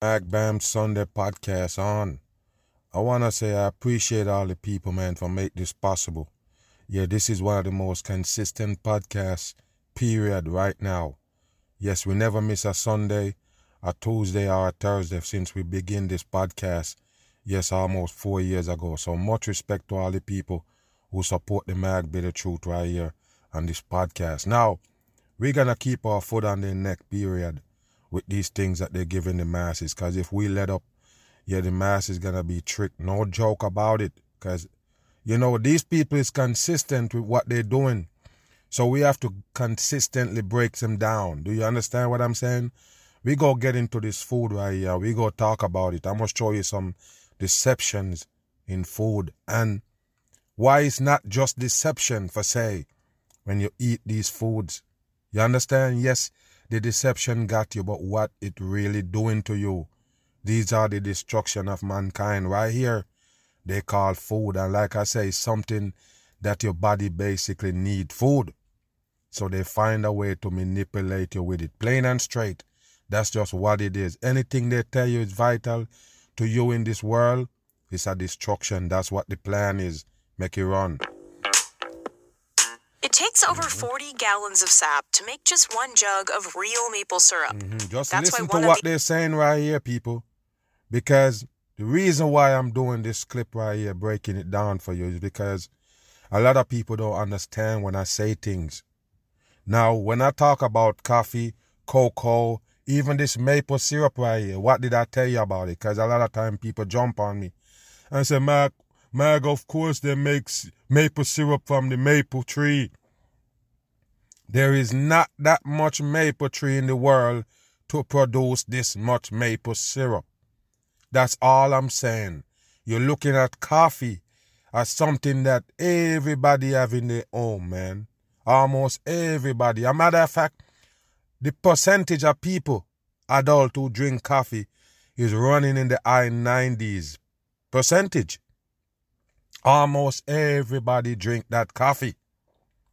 Mag Bam Sunday podcast on. I want to say I appreciate all the people, man, for make this possible. Yeah, this is one of the most consistent podcasts, period, right now. Yes, we never miss a Sunday, a Tuesday, or a Thursday since we begin this podcast. Yes, almost four years ago. So much respect to all the people who support the Mag Bitter Truth right here on this podcast. Now, we're going to keep our foot on their neck, period with these things that they're giving the masses. Because if we let up, yeah, the mass is gonna be tricked. No joke about it. Because you know these people is consistent with what they're doing, so we have to consistently break them down. Do you understand what I'm saying? We go get into this food right here. We go talk about it. I'm gonna show you some deceptions in food and why it's not just deception for say when you eat these foods. You understand? Yes, the deception got you, but what it really doing to you. These are the destruction of mankind right here. They call food. And like I say, something that your body basically need food. So they find a way to manipulate you with it. Plain and straight. That's just what it is. Anything they tell you is vital to you in this world, it's a destruction. That's what the plan is. Make it run. It takes over 40 gallons of sap to make just one jug of real maple syrup. Mm-hmm. Just That's listen to what the- they're saying right here, people. Because the reason why I'm doing this clip right here, breaking it down for you, is because a lot of people don't understand when I say things. Now, when I talk about coffee, cocoa, even this maple syrup right here, what did I tell you about it? Because a lot of time people jump on me and say, Mag, Mag, of course they makes maple syrup from the maple tree. There is not that much maple tree in the world to produce this much maple syrup. That's all I'm saying. You're looking at coffee as something that everybody have in their home, man. Almost everybody. A matter of fact, the percentage of people, adult who drink coffee, is running in the high 90s percentage. Almost everybody drink that coffee.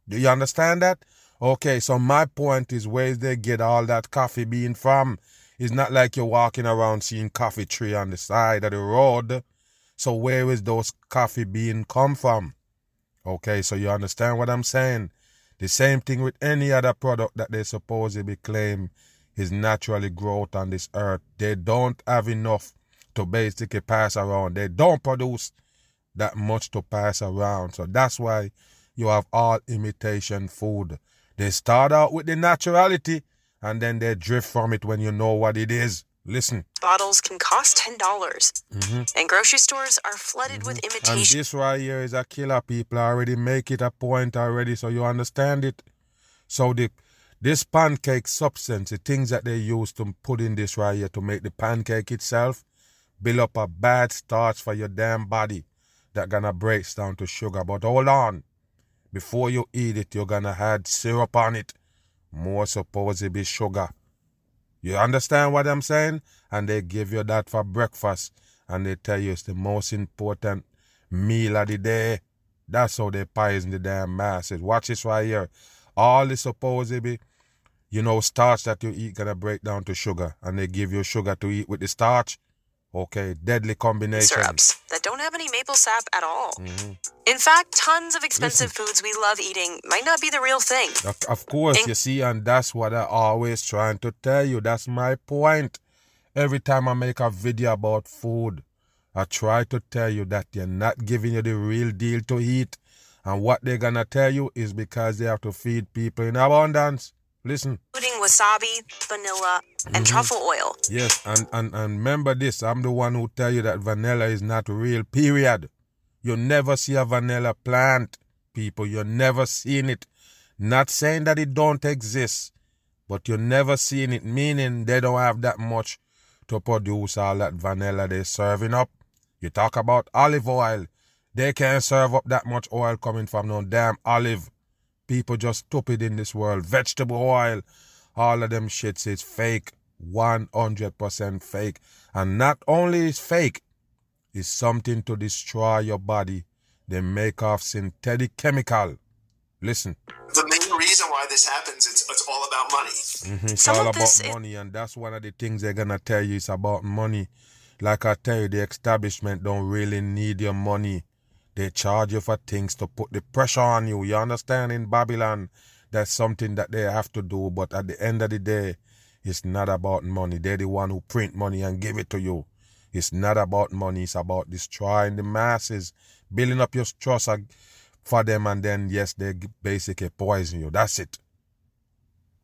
Do you understand that? Okay, so my point is where they get all that coffee bean from. It's not like you're walking around seeing coffee tree on the side of the road. So where is those coffee bean come from? Okay, so you understand what I'm saying? The same thing with any other product that they supposedly claim is naturally growth on this earth. They don't have enough to basically pass around. They don't produce that much to pass around. So that's why you have all imitation food. They start out with the naturality and then they drift from it when you know what it is. Listen. bottles can cost $10. dollars mm-hmm. And grocery stores are flooded with mm-hmm. And imitation this right here is a killer. People already make it a point already, so you understand it. So the this pancake substance, the things that they use to put in this right here to make the pancake itself, build up a bad starch for your damn body that gonna breaks down to sugar. But hold on, before you eat it, you're gonna add syrup on it, more supposedly be sugar. You understand what I'm saying? And they give you that for breakfast. And they tell you it's the most important meal of the day. That's how they poison the damn masses. Watch this right here. All the supposedly, be, you know, starch that you eat gonna break down to sugar. And they give you sugar to eat with the starch. Okay, deadly combination. syrups that don't have any maple sap at all. Mm-hmm. In fact, tons of expensive foods we love eating might not be the real thing. Of, of course, In- you see, and that's what I always trying to tell you. That's my point. Every time I make a video about food, I try to tell you that they're not giving you the real deal to eat. And what they're gonna tell you is because they have to feed people in abundance. Listen. Including wasabi, vanilla, and mm-hmm. truffle oil. Yes, and, and, and remember this, I'm the one who tell you that vanilla is not real, period. You never see a vanilla plant, people. You're never seen it. Not saying that it don't exist, but you're never seen it, meaning they don't have that much to produce all that vanilla they serving up. You talk about olive oil. They can't serve up that much oil coming from no damn olive. People just stupid in this world. Vegetable oil, all of them shits is fake. 100% fake. And not only is fake, it's something to destroy your body. They make off synthetic chemical. Listen. The main reason why this happens, it's, it's all about money. Mm-hmm. It's Some all about money, and that's one of the things they're gonna tell you. It's about money. Like I tell you, the establishment don't really need your money. They charge you for things to put the pressure on you. You understand? In Babylon, that's something that they have to do. But at the end of the day, it's not about money. They're the one who print money and give it to you. It's not about money. It's about destroying the masses, building up your trust for them, and then yes, they basically poison you. That's it.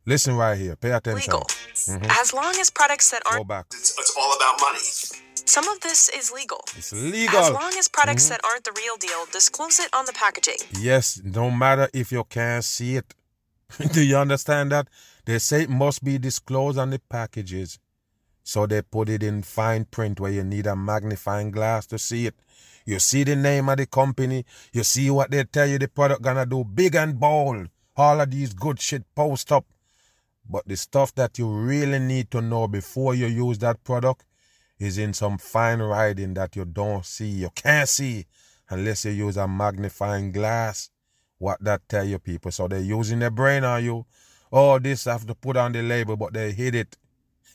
Listen right here. Pay attention. Legal. Mm-hmm. As long as products that aren't. Go back. It's, it's all about money. Some of this is legal. It's legal. As long as products mm-hmm. that aren't the real deal, disclose it on the packaging. Yes, no matter if you can't see it. Do you understand that? They say it must be disclosed on the packages. So they put it in fine print where you need a magnifying glass to see it. You see the name of the company. You see what they tell you the product gonna do big and bold. All of these good shit post up. But the stuff that you really need to know before you use that product is in some fine writing that you don't see, you can't see unless you use a magnifying glass. What that tell you people? So they're using their brain on you. Oh, this I have to put on the label, but they hid it.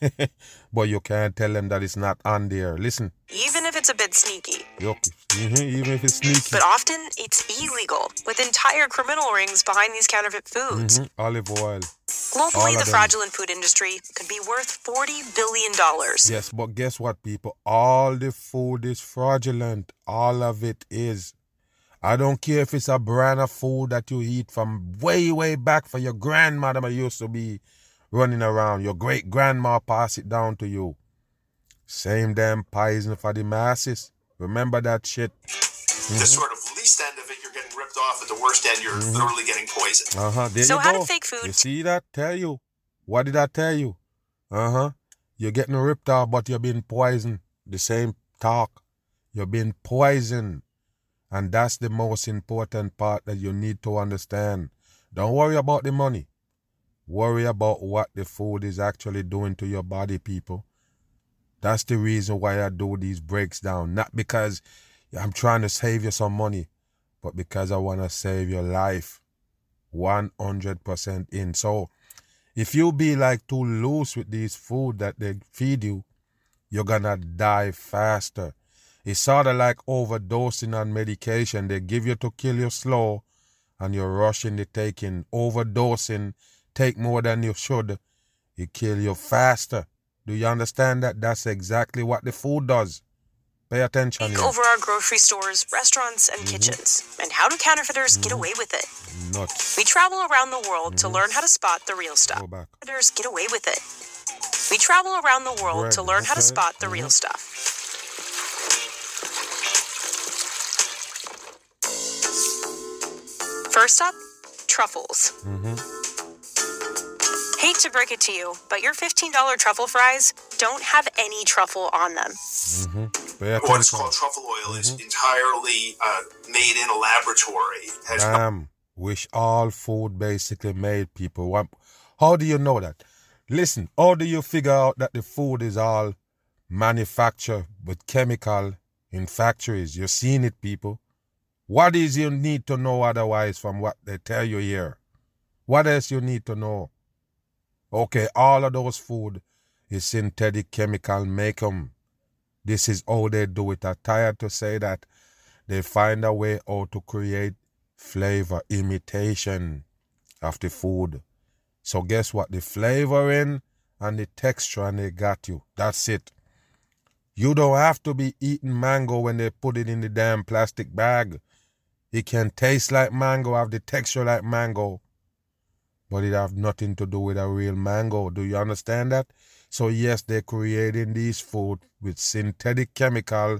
but you can't tell them that it's not on there. Listen. Even if it's a bit sneaky. Mm-hmm, even if it's sneaky. But often it's illegal, with entire criminal rings behind these counterfeit foods. Mm-hmm. Olive oil. Globally, the fraudulent food industry could be worth $40 billion. Yes, but guess what, people? All the food is fraudulent. All of it is. I don't care if it's a brand of food that you eat from way, way back for your grandmother used to be running around. Your great grandma pass it down to you. Same damn poison for the masses. Remember that shit. Mm-hmm. The sort of least end of it, you're getting ripped off. At the worst end, you're mm-hmm. literally getting poisoned. Uh huh. So you how go. did fake food? You see that? Tell you. What did I tell you? Uh huh. You're getting ripped off, but you're being poisoned. The same talk. You're being poisoned. And that's the most important part that you need to understand. Don't worry about the money. Worry about what the food is actually doing to your body, people. That's the reason why I do these breaks down. Not because I'm trying to save you some money, but because I want to save your life 100% in. So if you be like too loose with these food that they feed you, you're gonna die faster. It's sort of like overdosing on medication. They give you to kill you slow, and you're rushing the taking. Overdosing take more than you should, it kill you faster. Do you understand that? That's exactly what the food does. Pay attention. Take over our grocery stores, restaurants, and mm-hmm. kitchens. And how do counterfeiters mm-hmm. get away with it? Nuts. We travel around the world mm-hmm. to learn how to spot the real stuff. Counterfeiters get away with it. We travel around the world Bread. to learn okay. how to spot the real mm-hmm. stuff. First up, truffles. Mm-hmm. Hate to break it to you, but your $15 truffle fries don't have any truffle on them. Mm-hmm. What's called truffle oil mm-hmm. is entirely uh, made in a laboratory. Has Damn. Wish all food basically made people. How do you know that? Listen, how do you figure out that the food is all manufactured with chemical in factories? You're seeing it, people. What is you need to know otherwise from what they tell you here? What else you need to know? Okay, all of those food is synthetic chemical make them. This is how they do it. I'm tired to say that they find a way how to create flavor imitation of the food. So guess what? The flavoring and the texture and they got you. That's it. You don't have to be eating mango when they put it in the damn plastic bag. It can taste like mango, have the texture like mango, but it have nothing to do with a real mango. Do you understand that? So yes, they're creating these food with synthetic chemical,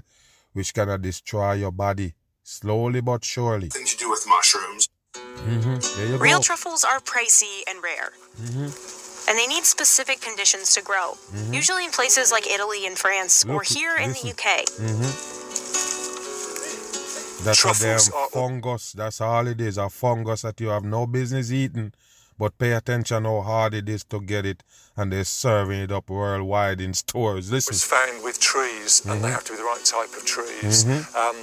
which gonna destroy your body slowly but surely. Things you do with mushrooms. Mm-hmm. Real go. truffles are pricey and rare. Mm-hmm. And they need specific conditions to grow, usually in places like Italy and France or Look, here in the UK. That's a damn Truffles are- fungus. That's all it is. A fungus that you have no business eating. But pay attention how hard it is to get it, and they're serving it up worldwide in stores. Listen, was found with trees, and Mm-hmm. they have to be the right type of trees. Um,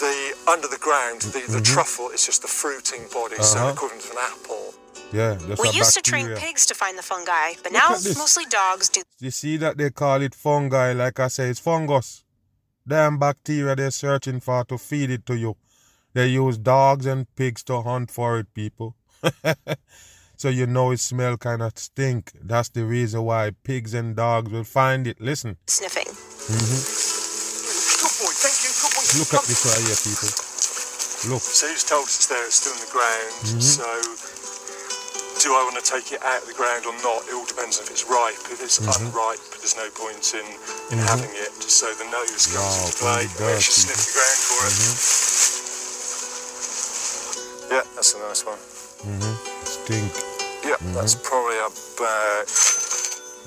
the under the ground, the, the truffle is just the fruiting body, so Mm-hmm. Uh-huh. equivalent to an apple. yeah, that's We a used to train pigs to find the fungi, but now at mostly dogs do. You see that they call it fungi, like I say, it's fungus. Damn bacteria they're searching for to feed it to you. They use dogs and pigs to hunt for it, people. so you know it smell kind of stink. That's the reason why pigs and dogs will find it. Listen, sniffing. Good boy, thank you. Good boy. look at this right here, people. Look. So he's told us it's there, it's still in the ground. Mm-hmm. So do I want to take it out of the ground or not? It all depends on if it's ripe. If it's Mm-hmm. unripe, there's no point in, in having it. So the nose comes Wow, into play. dirt, should sniff the ground for it. Mm-hmm. Yeah, that's a nice one. Stink. Yeah, Mm-hmm. that's probably about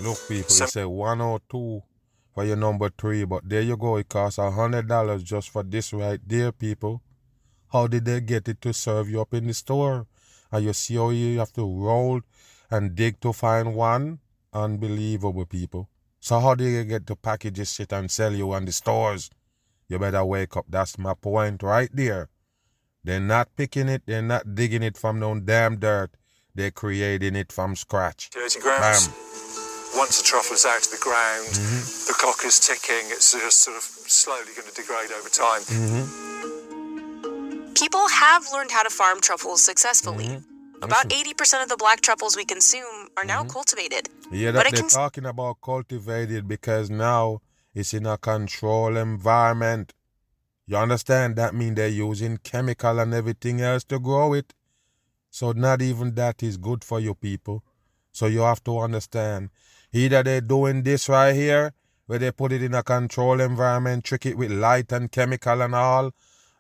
Look, people, Some- it say 102 for your number three, but there you go. It costs a hundred dollars just for this right there, people. How did they get it to serve you up in the store? And you see how you have to roll and dig to find one? Unbelievable, people. So how do you get to package this shit and sell you on the stores? You better wake up. That's my point right there. They're not picking it. They're not digging it from no damn dirt. They're creating it from scratch. 30 grams. Bam. Once the truffle is out of the ground, Mm-hmm. the clock is ticking. It's just sort of slowly going to degrade over time. Mm-hmm. People have learned how to farm truffles successfully. Mm-hmm. About 80% of the black truffles we consume are now cultivated. Yeah, that it they're can- talking about cultivated because now it's in a controlled environment. You understand? That means they're using chemical and everything else to grow it. So not even that is good for you people. So you have to understand. Either they're doing this right here, where they put it in a controlled environment, trick it with light and chemical and all,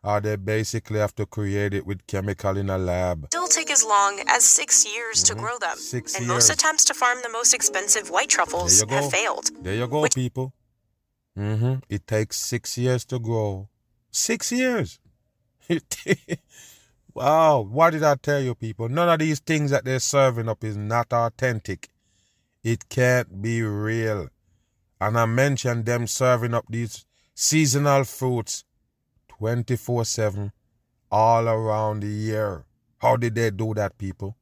or they basically have to create it with chemical in a lab. Still take as long as six years to grow them. Mm-hmm. Six and most attempts to farm the most expensive white truffles have failed. There you go, Which- people. Mm-hmm. It takes six years to grow. Six years. wow. What did I tell you, people? None of these things that they're serving up is not authentic. It can't be real. And I mentioned them serving up these seasonal fruits 24 7 all around the year. How did they do that, people?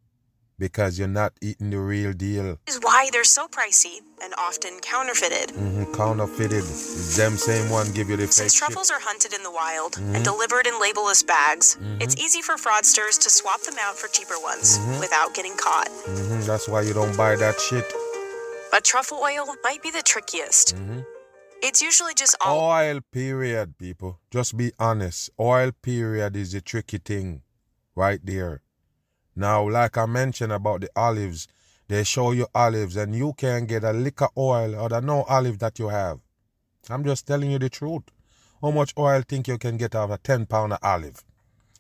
Because you're not eating the real deal. This is why they're so pricey and often counterfeited. Mm-hmm. Counterfeited. It's them same one give you the fake Since shit. truffles are hunted in the wild Mm-hmm. and delivered in labelless bags, it's easy for fraudsters to swap them out for cheaper ones Mm-hmm. without getting caught. hmm That's why you don't buy that shit. But truffle oil might be the trickiest. It's usually just all Oil period, people. Just be honest. Oil period is the tricky thing right there. Now, like I mentioned about the olives, they show you olives and you can get a lick of oil out of no olive that you have. I'm just telling you the truth. How much oil think you can get out of a 10 pound of olive?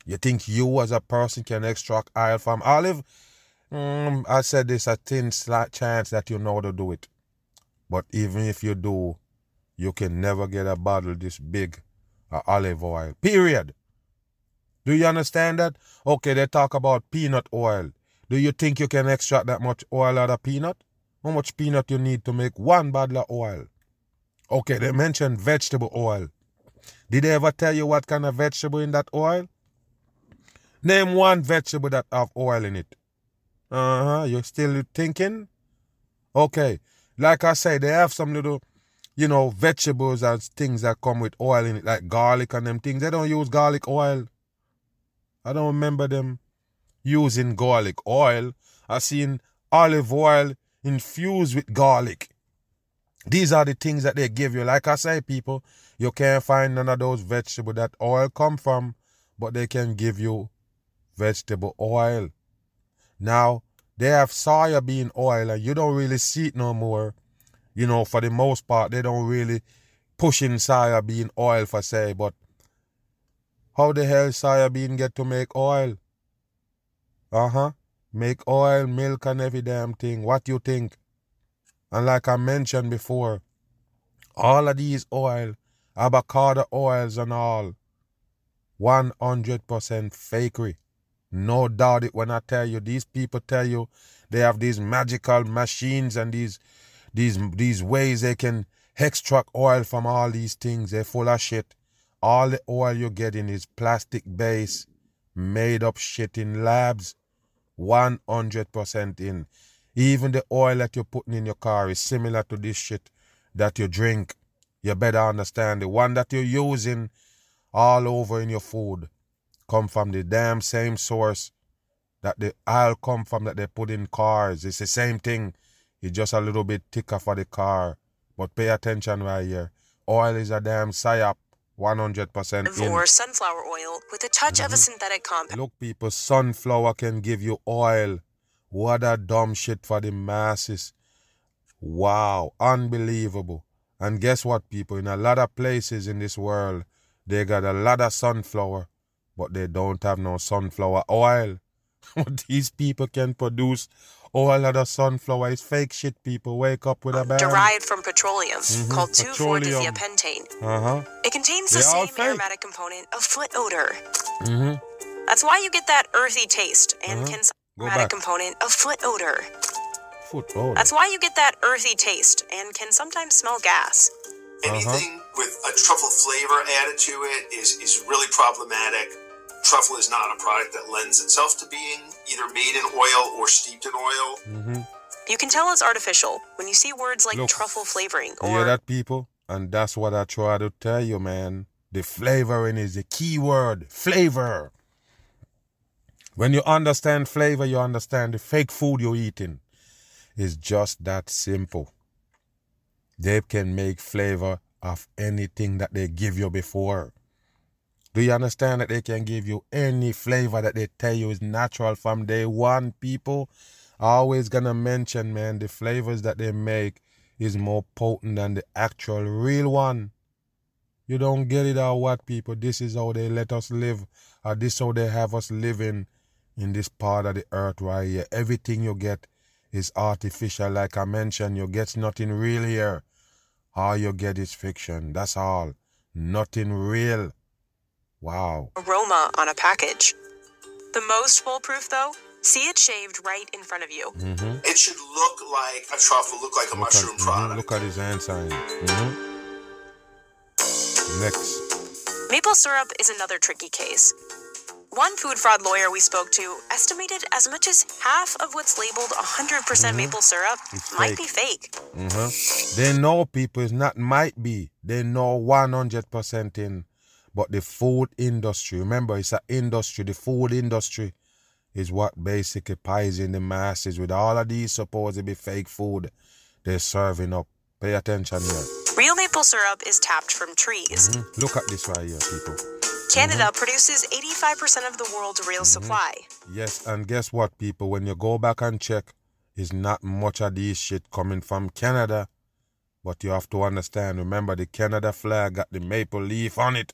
You think you as a person can extract oil from olive? Mm, I said there's a thin slight chance that you know how to do it. But even if you do, you can never get a bottle this big of olive oil. Period. Do you understand that? Okay, they talk about peanut oil. Do you think you can extract that much oil out of peanut? How much peanut you need to make one bottle of oil? Okay, they mentioned vegetable oil. Did they ever tell you what kind of vegetable in that oil? Name one vegetable that have oil in it. Uh-huh. You still thinking? Okay. Like I say, they have some little, you know, vegetables and things that come with oil in it, like garlic and them things. They don't use garlic oil. I don't remember them using garlic oil. I seen olive oil infused with garlic. These are the things that they give you. Like I say, people, you can't find none of those vegetables that oil come from, but they can give you vegetable oil. Now, they have soya bean oil and you don't really see it no more. You know, for the most part, they don't really push in bean oil for say, but how the hell soya bean get to make oil? Uh-huh. Make oil, milk, and every damn thing. What you think? And like I mentioned before, all of these oil, avocado oils and all, 100% fakery. No doubt it when I tell you, these people tell you they have these magical machines and these these these ways they can extract oil from all these things. They're full of shit. All the oil you're getting is plastic base, made up shit in labs. 100% in. Even the oil that you're putting in your car is similar to this shit that you drink. You better understand the one that you're using all over in your food come from the damn same source that the oil come from that they put in cars. It's the same thing. It's just a little bit thicker for the car. But pay attention right here. Oil is a damn psyop. 100% in. Or sunflower oil with a touch mm-hmm. of a mm-hmm. synthetic compound. Look, people, sunflower can give you oil. What a dumb shit for the masses. Wow, unbelievable. And guess what, people? In a lot of places in this world, they got a lot of sunflower but they don't have no sunflower oil. These people can produce all of sunflower is fake shit. People wake up with a bag. Derived from petroleum, mm-hmm. called 2,4-dithiapentane. Uh-huh. It contains the same aromatic component of foot odor. Mm-hmm. That's why you get that earthy taste and uh-huh. can aromatic component of foot odor. Foot odor. That's why you get that earthy taste and can sometimes smell gas. Anything uh-huh. with a truffle flavor added to it is is really problematic truffle is not a product that lends itself to being either made in oil or steeped in oil. Mm-hmm. You can tell it's artificial when you see words like Look, truffle flavoring or. You hear that, people? And that's what I try to tell you, man. The flavoring is the key word. Flavor. When you understand flavor, you understand the fake food you're eating. It's just that simple. They can make flavor of anything that they give you before. Do you understand that they can give you any flavor that they tell you is natural from day one, people? are Always gonna mention, man, the flavors that they make is more potent than the actual real one. You don't get it or what, people? This is how they let us live, or this is how they have us living in this part of the earth right here. Everything you get is artificial. Like I mentioned, you get nothing real here. All you get is fiction. That's all. Nothing real. Wow. Aroma on a package. The most foolproof, though, see it shaved right in front of you. Mm-hmm. It should look like a truffle, look like a look mushroom at, mm-hmm, product. Mm-hmm, look at his hand sign. Mm-hmm. Next. Maple syrup is another tricky case. One food fraud lawyer we spoke to estimated as much as half of what's labeled 100% mm hmm maple syrup it's might fake. be fake. Mm-hmm. They know people, it's not might be. They know 100% in but the food industry, remember, it's an industry. The food industry is what basically pies in the masses with all of these supposedly fake food they're serving up. Pay attention here. Real maple syrup is tapped from trees. Mm-hmm. Look at this right here, people. Canada mm-hmm. produces 85% of the world's real mm-hmm. supply. Yes, and guess what, people? When you go back and check, is not much of this shit coming from Canada. But you have to understand, remember the Canada flag got the maple leaf on it.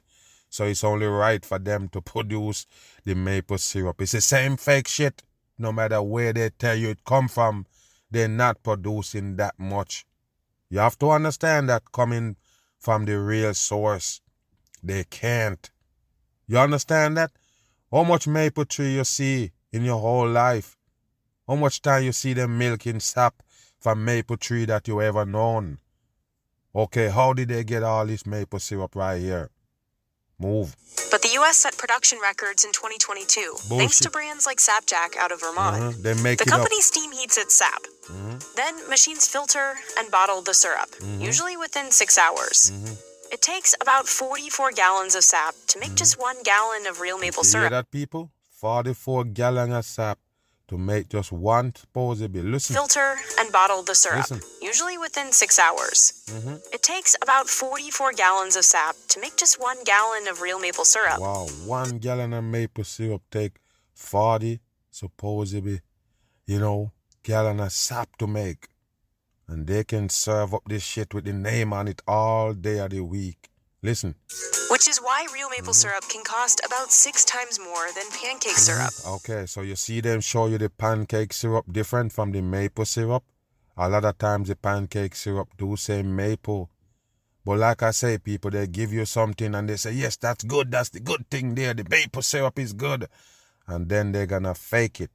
So it's only right for them to produce the maple syrup. It's the same fake shit. No matter where they tell you it come from, they're not producing that much. You have to understand that coming from the real source, they can't. You understand that? How much maple tree you see in your whole life? How much time you see them milking sap from maple tree that you ever known? Okay, how did they get all this maple syrup right here? Move. But the U.S. set production records in 2022 Bullshit. thanks to brands like Sapjack out of Vermont. Uh-huh. They make the company steam heats its sap. Mm-hmm. Then machines filter and bottle the syrup, mm-hmm. usually within six hours. Mm-hmm. It takes about 44 gallons of sap to make just one gallon of real maple you syrup. Hear that, people? 44 gallons of sap to make just one supposedly. Listen. Filter and bottle the syrup, Listen. usually within six hours. Mm-hmm. It takes about 44 gallons of sap to make just one gallon of real maple syrup. Wow, one gallon of maple syrup take 40 supposedly, you know, gallon of sap to make. And they can serve up this shit with the name on it all day of the week. Listen. Which is why real maple mm-hmm. syrup can cost about six times more than pancake syrup. Okay, so you see them show you the pancake syrup different from the maple syrup. A lot of times the pancake syrup do say maple. But like I say, people, they give you something and they say, yes, that's good. That's the good thing there. The maple syrup is good. And then they're going to fake it.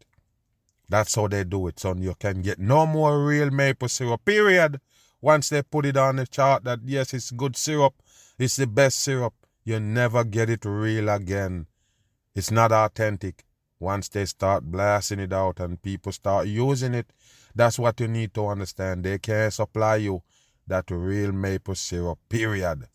That's how they do it, son. You can get no more real maple syrup, period. Once they put it on the chart that, yes, it's good syrup, it's the best syrup. You never get it real again. It's not authentic. Once they start blasting it out and people start using it, that's what you need to understand. They can't supply you that real maple syrup, period.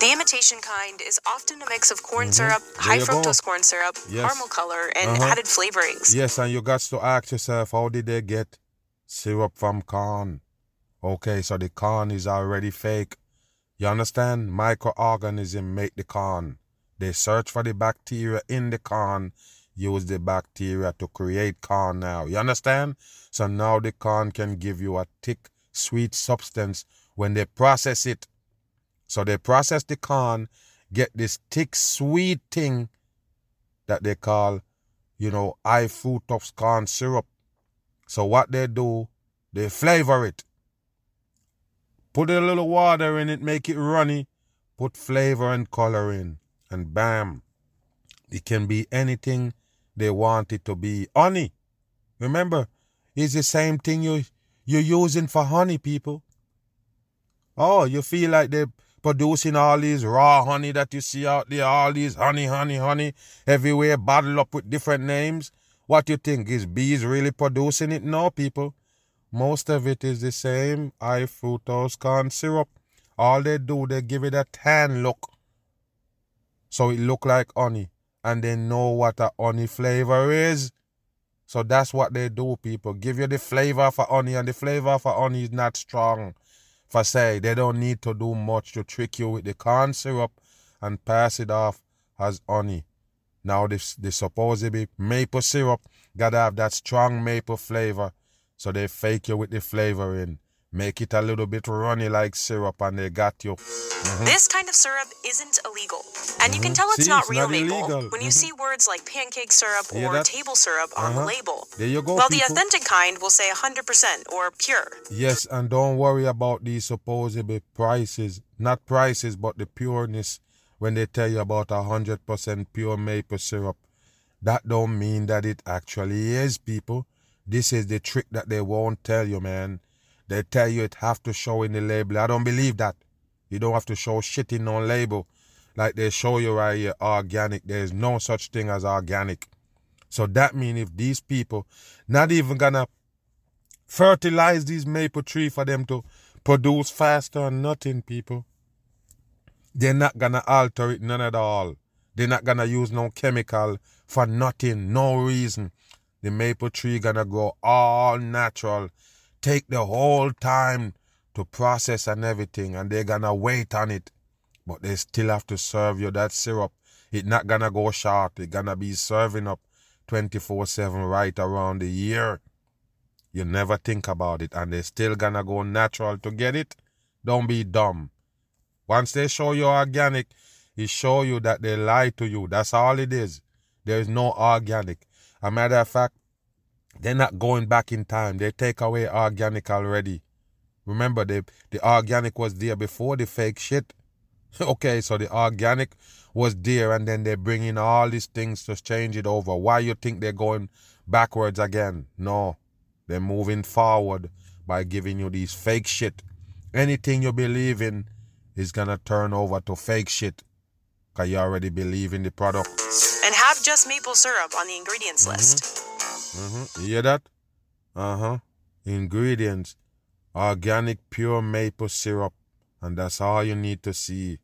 The imitation kind is often a mix of corn mm-hmm. syrup, high fructose go. corn syrup, yes. caramel color, and uh-huh. added flavorings. Yes, and you got to ask yourself, how did they get syrup from corn? Okay, so the corn is already fake. You understand? Microorganism make the corn. They search for the bacteria in the corn, use the bacteria to create corn now. You understand? So now the corn can give you a thick, sweet substance when they process it. So they process the corn, get this thick, sweet thing that they call, you know, high fructose corn syrup. So what they do, they flavor it. Put a little water in it, make it runny. Put flavor and color in, and bam, it can be anything they want it to be. Honey, remember, it's the same thing you you're using for honey, people. Oh, you feel like they're producing all these raw honey that you see out there, all these honey, honey, honey, everywhere, bottled up with different names. What you think? Is bees really producing it? No, people. Most of it is the same high fructose corn syrup. All they do, they give it a tan look. So it look like honey. And they know what a honey flavor is. So that's what they do, people. Give you the flavor for honey, and the flavor for honey is not strong. For say, they don't need to do much to trick you with the corn syrup and pass it off as honey. Now this the supposedly maple syrup gotta have that strong maple flavor so they fake you with the flavoring, make it a little bit runny like syrup, and they got you. Mm-hmm. This kind of syrup isn't illegal. And you can mm-hmm. tell it's See, not it's real not maple illegal. when you mm-hmm. see words like pancake syrup or table syrup on uh-huh. the label. There you go. While people. the authentic kind will say 100% or pure. Yes, and don't worry about these supposedly prices. Not prices, but the pureness when they tell you about 100% pure maple syrup. That don't mean that it actually is, people. This is the trick that they won't tell you, man. They tell you it have to show in the label. I don't believe that. You don't have to show shit in no label. Like they show you right here, organic. There's no such thing as organic. So that means if these people not even gonna fertilize these maple tree for them to produce faster or nothing, people, they're not gonna alter it none at all. They're not gonna use no chemical for nothing, no reason the maple tree gonna go all natural. Take the whole time to process and everything, and they're gonna wait on it. But they still have to serve you that syrup. It not gonna go short. It gonna be serving up 24-7 right around the year. You never think about it, and they still gonna go natural to get it. Don't be dumb. Once they show you organic, it show you that they lie to you. That's all it is. There is no organic. A matter of fact, they're not going back in time. They take away organic already. Remember, the the organic was there before the fake shit. okay, so the organic was there, and then they bring in all these things to change it over. Why you think they're going backwards again? No, they're moving forward by giving you these fake shit. Anything you believe in is gonna turn over to fake shit, cause you already believe in the product have just maple syrup on the ingredients mm-hmm. list. Mm-hmm. You hear that? Uh huh. Ingredients organic pure maple syrup, and that's all you need to see.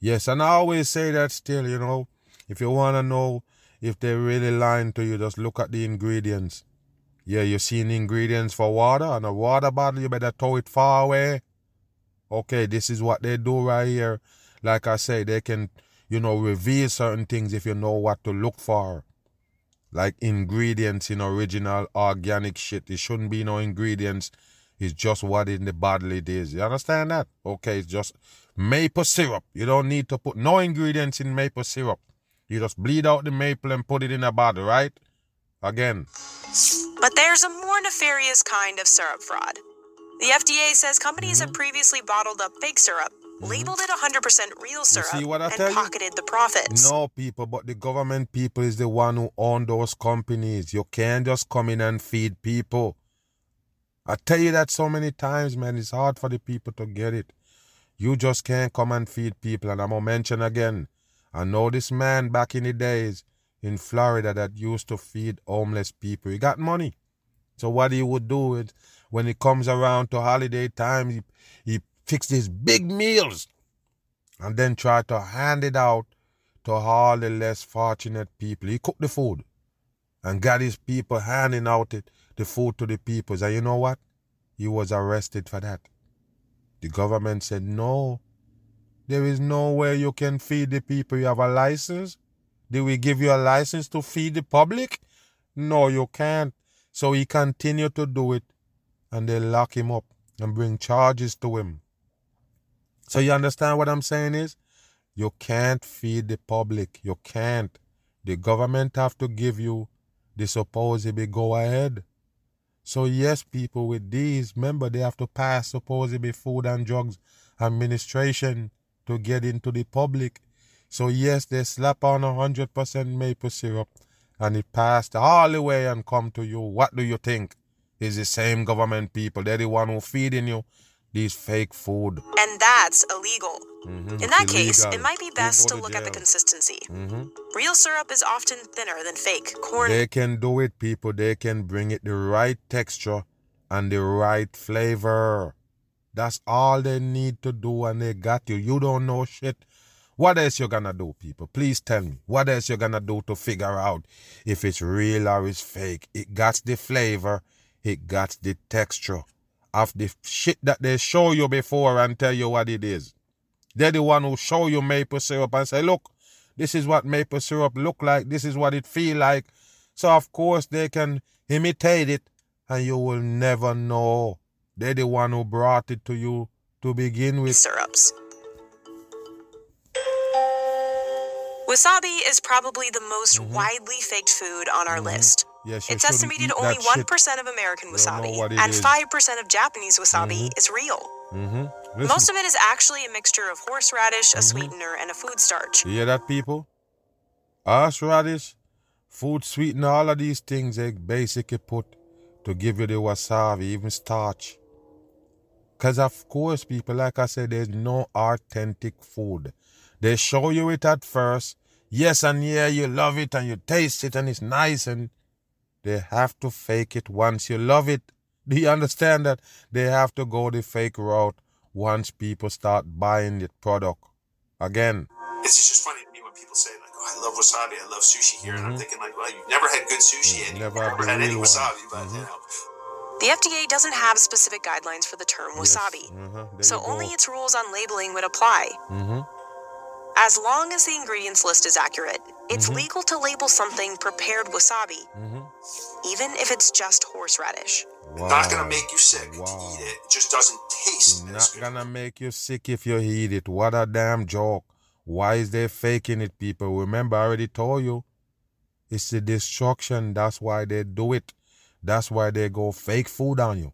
Yes, and I always say that still, you know, if you want to know if they're really lying to you, just look at the ingredients. Yeah, you see the ingredients for water and a water bottle, you better throw it far away. Okay, this is what they do right here. Like I say, they can, you know, reveal certain things if you know what to look for. Like ingredients in original organic shit. It shouldn't be no ingredients. It's just what in the bottle it is. You understand that? Okay, it's just maple syrup. You don't need to put no ingredients in maple syrup. You just bleed out the maple and put it in a bottle, right? Again. But there's a more nefarious kind of syrup fraud. The FDA says companies mm-hmm. have previously bottled up fake syrup, mm-hmm. labeled it 100% real syrup, and pocketed you? the profits. No, people, but the government people is the one who own those companies. You can't just come in and feed people. I tell you that so many times, man. It's hard for the people to get it. You just can't come and feed people. And I'm going to mention again, I know this man back in the days in Florida that used to feed homeless people. He got money. So what he would do is when it comes around to holiday time, he, he fixed his big meals and then try to hand it out to all the less fortunate people. He cooked the food and got his people handing out it, the food to the people. And you know what? He was arrested for that. The government said, no, there is no way you can feed the people. You have a license. Did we give you a license to feed the public? No, you can't. So he continued to do it and they lock him up and bring charges to him. So you understand what I'm saying is? You can't feed the public. You can't. The government have to give you the supposedly go ahead. So yes, people with these, remember they have to pass supposedly food and drugs administration to get into the public. So yes, they slap on a hundred percent maple syrup and it passed all the way and come to you. What do you think? Is the same government people. They're the one who feeding you these fake food. And that's illegal. Mm-hmm. In that case, it might be best to look at the consistency. Mm-hmm. Real syrup is often thinner than fake corn. They can do it, people. They can bring it the right texture and the right flavor. That's all they need to do, and they got you. You don't know shit. What else you gonna do, people? Please tell me. What else you gonna do to figure out if it's real or it's fake? It got the flavor it got the texture of the shit that they show you before and tell you what it is. They're the one who show you maple syrup and say, look, this is what maple syrup look like. This is what it feel like. So of course they can imitate it and you will never know. They're the one who brought it to you to begin with. Syrups. Wasabi is probably the most mm-hmm. widely faked food on our mm-hmm. list. Yes, it's estimated only 1% of American wasabi and 5% of Japanese wasabi mm-hmm. is real. Mm-hmm. Most of it is actually a mixture of horseradish, a mm-hmm. sweetener, and a food starch. You hear that, people? Horseradish, food sweetener, all of these things they basically put to give you the wasabi, even starch. Because, of course, people, like I said, there's no authentic food. They show you it at first. Yes, and yeah, you love it and you taste it and it's nice and they have to fake it once you love it. Do you understand that? They have to go the fake route once people start buying the product. Again. It's just funny to me when people say, like, oh, I love wasabi, I love sushi here. Mm-hmm. And I'm mm-hmm. thinking, like, well, you've never had good sushi and never, you've never had any wasabi, but, mm-hmm. you know. The FDA doesn't have specific guidelines for the term wasabi, yes. mm-hmm. so only its rules on labeling would apply. Mm-hmm. As long as the ingredients list is accurate, it's mm-hmm. legal to label something prepared wasabi, mm-hmm. even if it's just horseradish. Wow. Not gonna make you sick wow. to eat it. It just doesn't taste. Not gonna make you sick if you eat it. What a damn joke! Why is they faking it, people? Remember, I already told you. It's the destruction. That's why they do it. That's why they go fake food on you.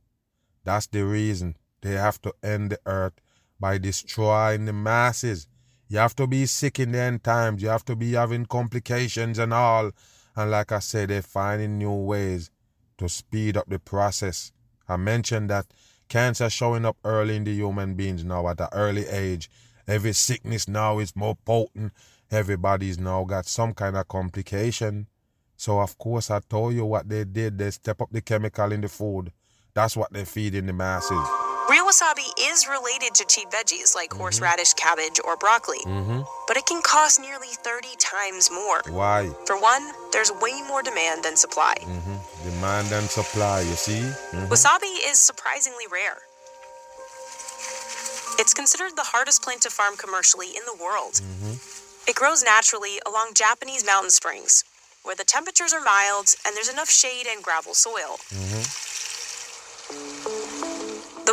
That's the reason they have to end the earth by destroying the masses. You have to be sick in the end times. You have to be having complications and all. And like I said, they're finding new ways to speed up the process. I mentioned that cancer showing up early in the human beings now at an early age. Every sickness now is more potent. Everybody's now got some kind of complication. So of course I told you what they did. They step up the chemical in the food. That's what they feed in the masses. Real wasabi is related to cheap veggies like mm-hmm. horseradish, cabbage, or broccoli, mm-hmm. but it can cost nearly 30 times more. Why? For one, there's way more demand than supply. Mm-hmm. Demand and supply, you see? Mm-hmm. Wasabi is surprisingly rare. It's considered the hardest plant to farm commercially in the world. Mm-hmm. It grows naturally along Japanese mountain springs, where the temperatures are mild and there's enough shade and gravel soil.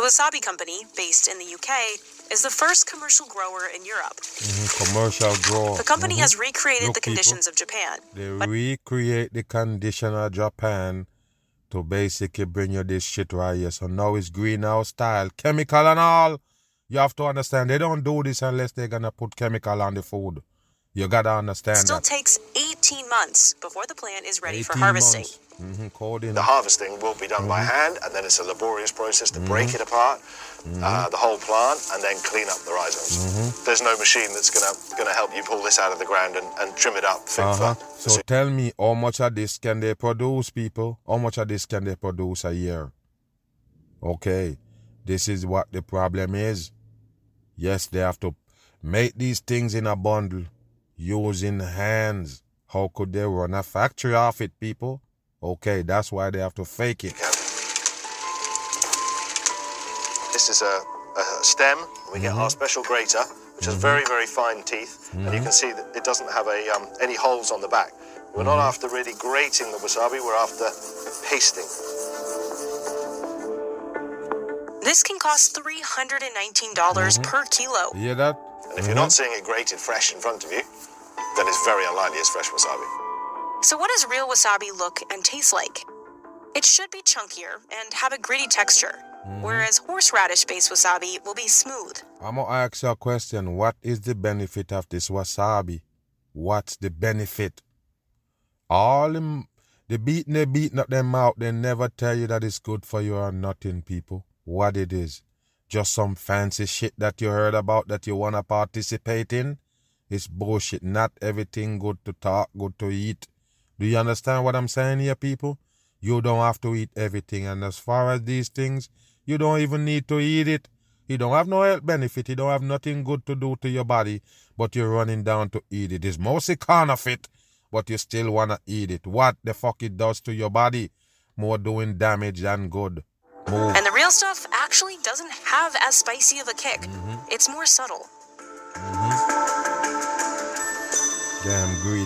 The Wasabi Company, based in the UK, is the first commercial grower in Europe. Mm-hmm, commercial grower. The company mm-hmm. has recreated Look, the conditions people, of Japan. They recreate the condition of Japan to basically bring you this shit right here. So now it's greenhouse style, chemical and all. You have to understand they don't do this unless they're gonna put chemical on the food. You gotta understand. Still that. takes 18 months before the plant is ready for harvesting. Mm-hmm, the harvesting will be done mm-hmm. by hand, and then it's a laborious process to mm-hmm. break it apart, uh, the whole plant, and then clean up the rhizomes. Mm-hmm. There's no machine that's gonna gonna help you pull this out of the ground and, and trim it up. Uh-huh. So tell me, how much of this can they produce, people? How much of this can they produce a year? Okay, this is what the problem is. Yes, they have to make these things in a bundle using hands. How could they run a factory off it, people? Okay, that's why they have to fake it. This is a, a stem. We get mm-hmm. our special grater, which has mm-hmm. very, very fine teeth. And you mm-hmm. can see that it doesn't have a, um, any holes on the back. We're not after really grating the wasabi, we're after pasting. This can cost $319 mm-hmm. per kilo. Yeah, that. And if you're not seeing it grated fresh in front of you, then it's very unlikely it's fresh wasabi. So, what does real wasabi look and taste like? It should be chunkier and have a gritty texture, mm-hmm. whereas horseradish based wasabi will be smooth. I'm gonna ask you a question. What is the benefit of this wasabi? What's the benefit? All them, the beating they beating up them out, they never tell you that it's good for you or nothing, people. What it is. Just some fancy shit that you heard about that you wanna participate in? It's bullshit. Not everything good to talk, good to eat. Do you understand what I'm saying here, people? You don't have to eat everything. And as far as these things, you don't even need to eat it. You don't have no health benefit. You don't have nothing good to do to your body, but you're running down to eat it. It's mostly counterfeit, but you still want to eat it. What the fuck it does to your body? More doing damage than good. Move. And the real stuff actually doesn't have as spicy of a kick. Mm-hmm. It's more subtle.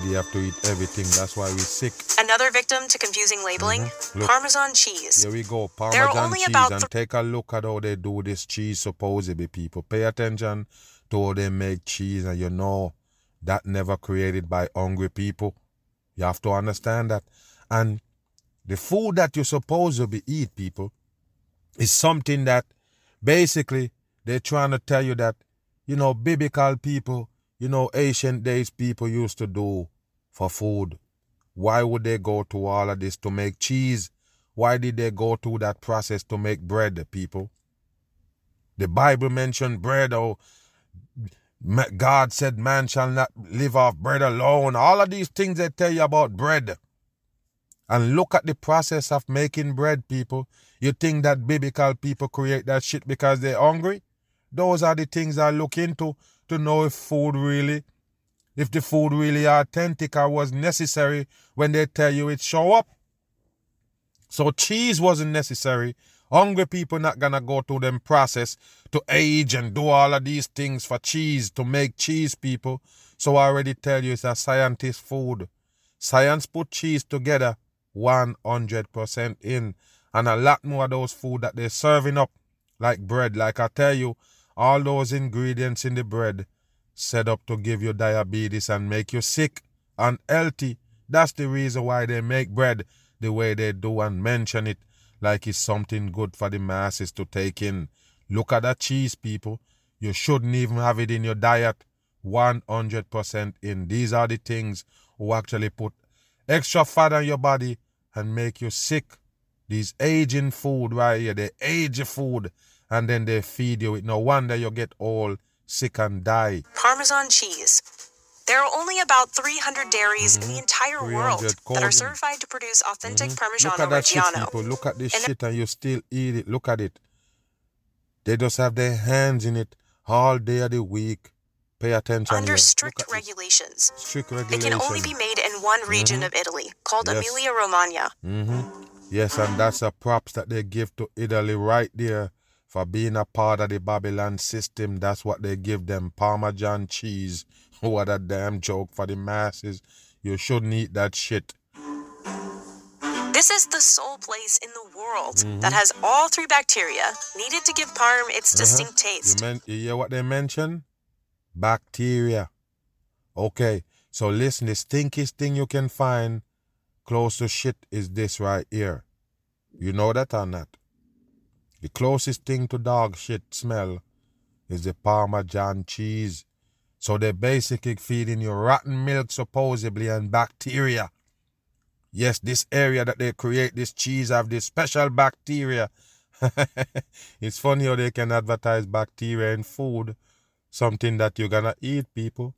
Greedy, have to eat everything. That's why we're sick. Another victim to confusing labeling mm-hmm. Parmesan cheese. Here we go. Parmesan cheese. Th- and take a look at how they do this cheese, supposedly, people. Pay attention to how they make cheese, and you know that never created by hungry people. You have to understand that. And the food that you're supposed to be eat, people, is something that basically they're trying to tell you that, you know, biblical people you know, ancient days people used to do for food. Why would they go to all of this to make cheese? Why did they go through that process to make bread, people? The Bible mentioned bread, oh, God said man shall not live off bread alone. All of these things they tell you about bread. And look at the process of making bread, people. You think that biblical people create that shit because they're hungry? Those are the things I look into to know if food really, if the food really authentic or was necessary when they tell you it show up. So cheese wasn't necessary. Hungry people not gonna go through them process to age and do all of these things for cheese to make cheese people. So I already tell you it's a scientist food. Science put cheese together 100% in. And a lot more of those food that they're serving up like bread. Like I tell you, all those ingredients in the bread set up to give you diabetes and make you sick and healthy. That's the reason why they make bread the way they do and mention it like it's something good for the masses to take in. Look at that cheese, people. You shouldn't even have it in your diet. 100% in. These are the things who actually put extra fat on your body and make you sick. These aging food right here, they age your food and then they feed you with no wonder you get all sick and die. Parmesan cheese. There are only about 300 dairies mm-hmm. in the entire world that are certified to produce authentic mm-hmm. Parmigiano Look at that Reggiano. Shit, people. Look at this and shit and you still eat it. Look at it. They just have their hands in it all day of the week. Pay attention. Under strict regulations. Strict regulations. It can only be made in one region of Italy, called Yes. Emilia Romagna. Mm-hmm. Yes, and that's a props that they give to Italy right there for being a part of the Babylon system. That's what they give them. Parmesan cheese. What a damn joke for the masses. You shouldn't eat that shit. This is the sole place in the world mm-hmm. that has all three bacteria needed to give parm its uh-huh. distinct You, taste. men- you hear what they mention? Bacteria. Okay, so listen, the stinkiest thing you can find close to shit is this right here. You know that or not? The closest thing to dog shit smell is the Parmesan cheese. So they're basically feeding you rotten milk, supposedly, and bacteria. Yes, this area that they create this cheese have this special bacteria. it's funny how they can advertise bacteria in food, something that you're gonna eat, people.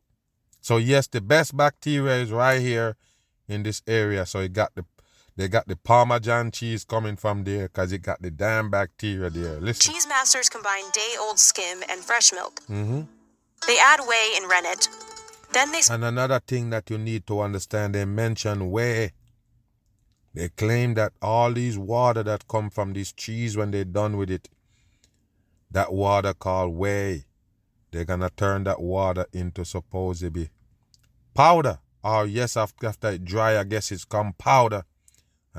So yes, the best bacteria is right here in this area. So it got the they got the Parmesan cheese coming from there because it got the damn bacteria there. Listen. Cheese masters combine day old skim and fresh milk. hmm They add whey and rennet. Then they And another thing that you need to understand, they mention whey. They claim that all these water that come from this cheese when they're done with it, that water called whey, they're gonna turn that water into supposedly powder. Or yes, after, after it dry, I guess it's come powder.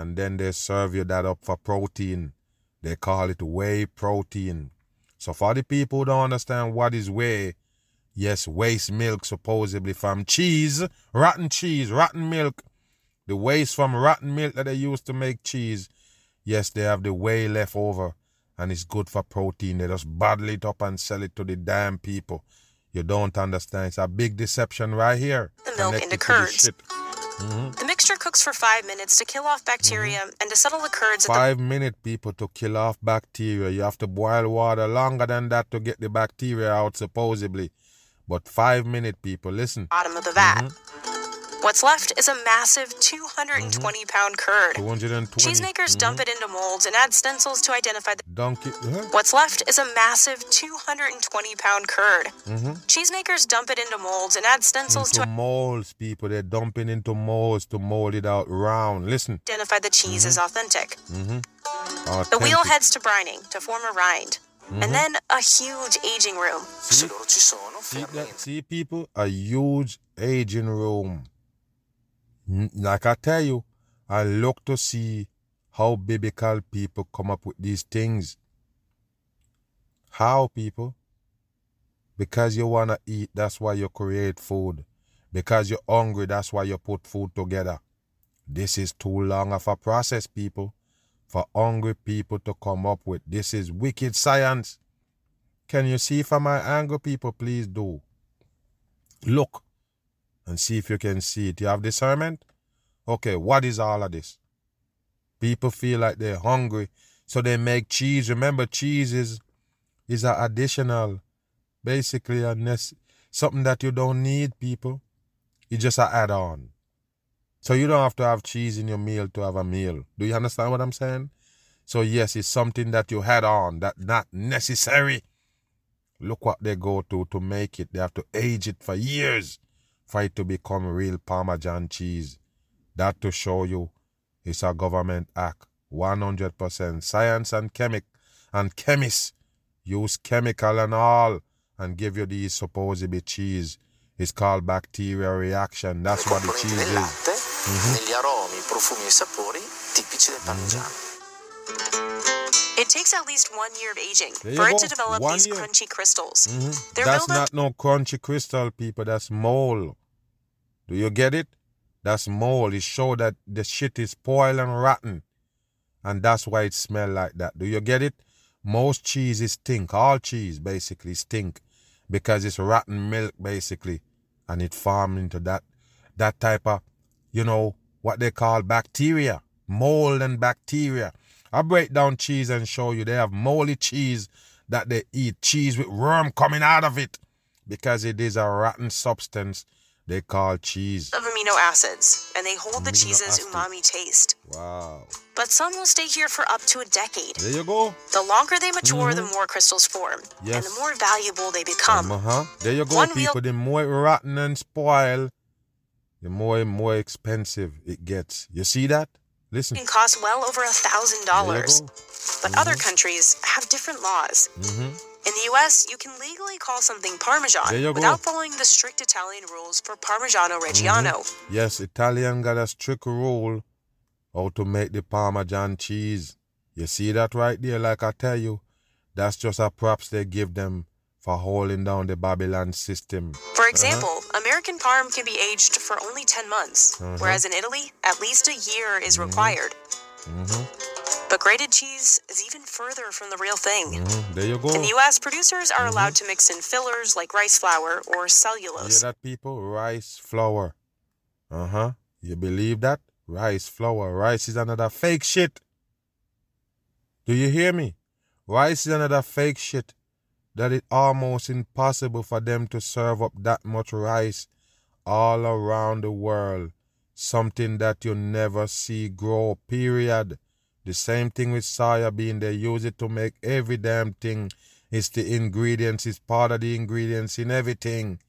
And then they serve you that up for protein. They call it whey protein. So for the people who don't understand what is whey, Yes, waste milk supposedly from cheese, rotten cheese, rotten milk. The waste from rotten milk that they use to make cheese. Yes, they have the whey left over and it's good for protein. They just bottle it up and sell it to the damn people. You don't understand. It's a big deception right here. The milk to the curds. Shit. the mixture cooks for five minutes to kill off bacteria and to settle the curds at the Five minute people to kill off bacteria. You have to boil water longer than that to get the bacteria out, supposedly. But five minute people, listen. bottom of the vat. Mm-hmm. What's left is a massive 220 pound curd. 220. Cheesemakers dump it into molds and add stencils to identify the. Donkey. Huh? What's left is a massive 220 pound curd. Mm-hmm. Cheesemakers dump it into molds and add stencils into to molds, people. They're dumping into molds to mold it out round. Listen. identify the cheese as authentic. Mm-hmm. The wheel heads to brining to form a rind. Mm-hmm. And then a huge aging room. Se loro ci See, that, see, people, a huge aging room. Like I tell you, I look to see how biblical people come up with these things. How, people? Because you want to eat, that's why you create food. Because you're hungry, that's why you put food together. This is too long of a process, people, for hungry people to come up with. This is wicked science. Can you see from my angle, people? Please do. Look and see if you can see it. You have discernment? Okay, what is all of this? People feel like they're hungry, so they make cheese. Remember, cheese is is an additional, basically a nec- something that you don't need, people. It's just an add-on. So you don't have to have cheese in your meal to have a meal. Do you understand what I'm saying? So yes, it's something that you had on that not necessary. Look what they go to to make it. They have to age it for years for it to become real Parmesan cheese. That to show you it's a government act. 100% science and chemic and chemists use chemical and all and give you these supposedly cheese. It's called bacterial reaction. That's what the cheese is. latte, negli aromi, profumi e sapori tipici del parmigiano. It takes at least one year of aging There for it go. to develop One these year. crunchy crystals. Mhm. They're That's built up not no crunchy crystal, people. That's mole. Do you get it? That's mole. It show that the shit is spoiled and rotten. And that's why it smell like that. Do you get it? Most cheeses stink. All cheese basically stink. Because it's rotten milk basically. And it farm into that that type of, you know, what they call bacteria. Mold and bacteria. I break down cheese and show you they have moldy cheese that they eat. Cheese with worm coming out of it. Because it is a rotten substance. They call cheese. Of amino acids, and they hold amino the cheese's acid. umami taste. Wow. But some will stay here for up to a decade. There you go. The longer they mature, mm-hmm. the more crystals form. Yes. And the more valuable they become. Uh-huh. There you go, One people. Wheel- the more rotten and spoil, the more and more expensive it gets. You see that? Listen. It can cost well over a thousand dollars. But mm-hmm. other countries have different laws. Mm-hmm. In the US, you can legally call something Parmesan without following the strict Italian rules for Parmigiano Reggiano. Mm-hmm. Yes, Italian got a strict rule how to make the Parmesan cheese. You see that right there, like I tell you, that's just a props they give them for holding down the Babylon system. For uh-huh. example, uh-huh. American Parm can be aged for only 10 months, uh-huh. whereas in Italy, at least a year is mm-hmm. required. Mm-hmm. But grated cheese is even further from the real thing. Mm-hmm. There you go. In the US, producers are allowed mm-hmm. to mix in fillers like rice flour or cellulose. You hear that, people? Rice flour. Uh huh. You believe that? Rice flour. Rice is another fake shit. Do you hear me? Rice is another fake shit that it's almost impossible for them to serve up that much rice all around the world something that you never see grow, period. The same thing with soya bean, they use it to make every damn thing. It's the ingredients, it's part of the ingredients in everything.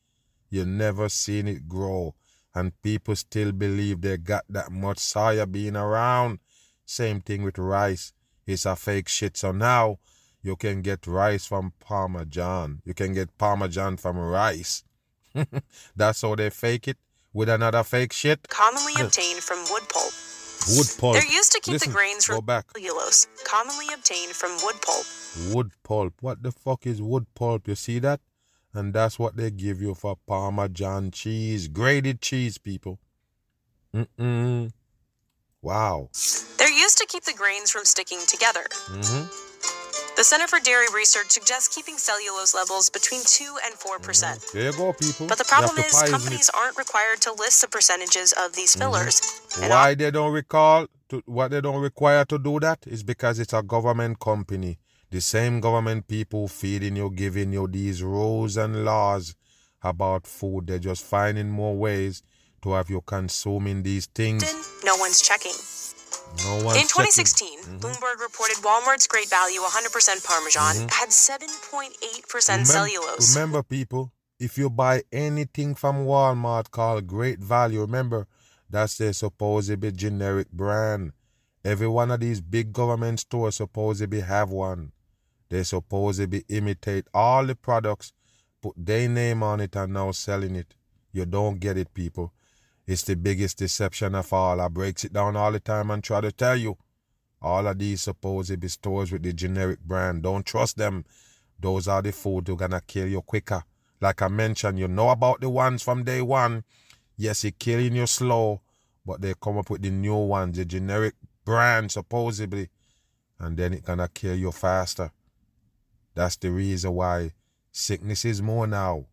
You never seen it grow. And people still believe they got that much soya bean around. Same thing with rice. It's a fake shit. So now you can get rice from Parmesan. You can get Parmesan from rice. That's how they fake it with another fake shit? Commonly obtained from wood pulp. Wood pulp. They're used to keep Listen, the grains from cellulose. Commonly obtained from wood pulp. Wood pulp. What the fuck is wood pulp? You see that? And that's what they give you for Parmesan cheese. Grated cheese, people. Mm-mm. Wow. They're used to keep the grains from sticking together. Mm-hmm. The Center for Dairy Research suggests keeping cellulose levels between 2 and 4%. Mm-hmm. percent mm-hmm. There you go, people. But the problem is, companies it. aren't required to list the percentages of these mm-hmm. fillers. Mm-hmm. Why they don't recall, to, what they don't require to do that is because it's a government company. The same government people feeding you, giving you these rules and laws about food. They're just finding more ways to have you consuming these things. No one's checking. No In 2016, mm-hmm. Bloomberg reported Walmart's Great Value 100% Parmesan mm-hmm. had 7.8% cellulose. Remember, people, if you buy anything from Walmart called Great Value, remember that's their supposedly generic brand. Every one of these big government stores supposedly have one. They supposedly imitate all the products, put their name on it, and now selling it. You don't get it, people. It's the biggest deception of all. I breaks it down all the time and try to tell you. All of these supposed stores with the generic brand. Don't trust them. Those are the food who gonna kill you quicker. Like I mentioned, you know about the ones from day one. Yes, it killing you slow, but they come up with the new ones, the generic brand supposedly, and then it gonna kill you faster. That's the reason why sickness is more now.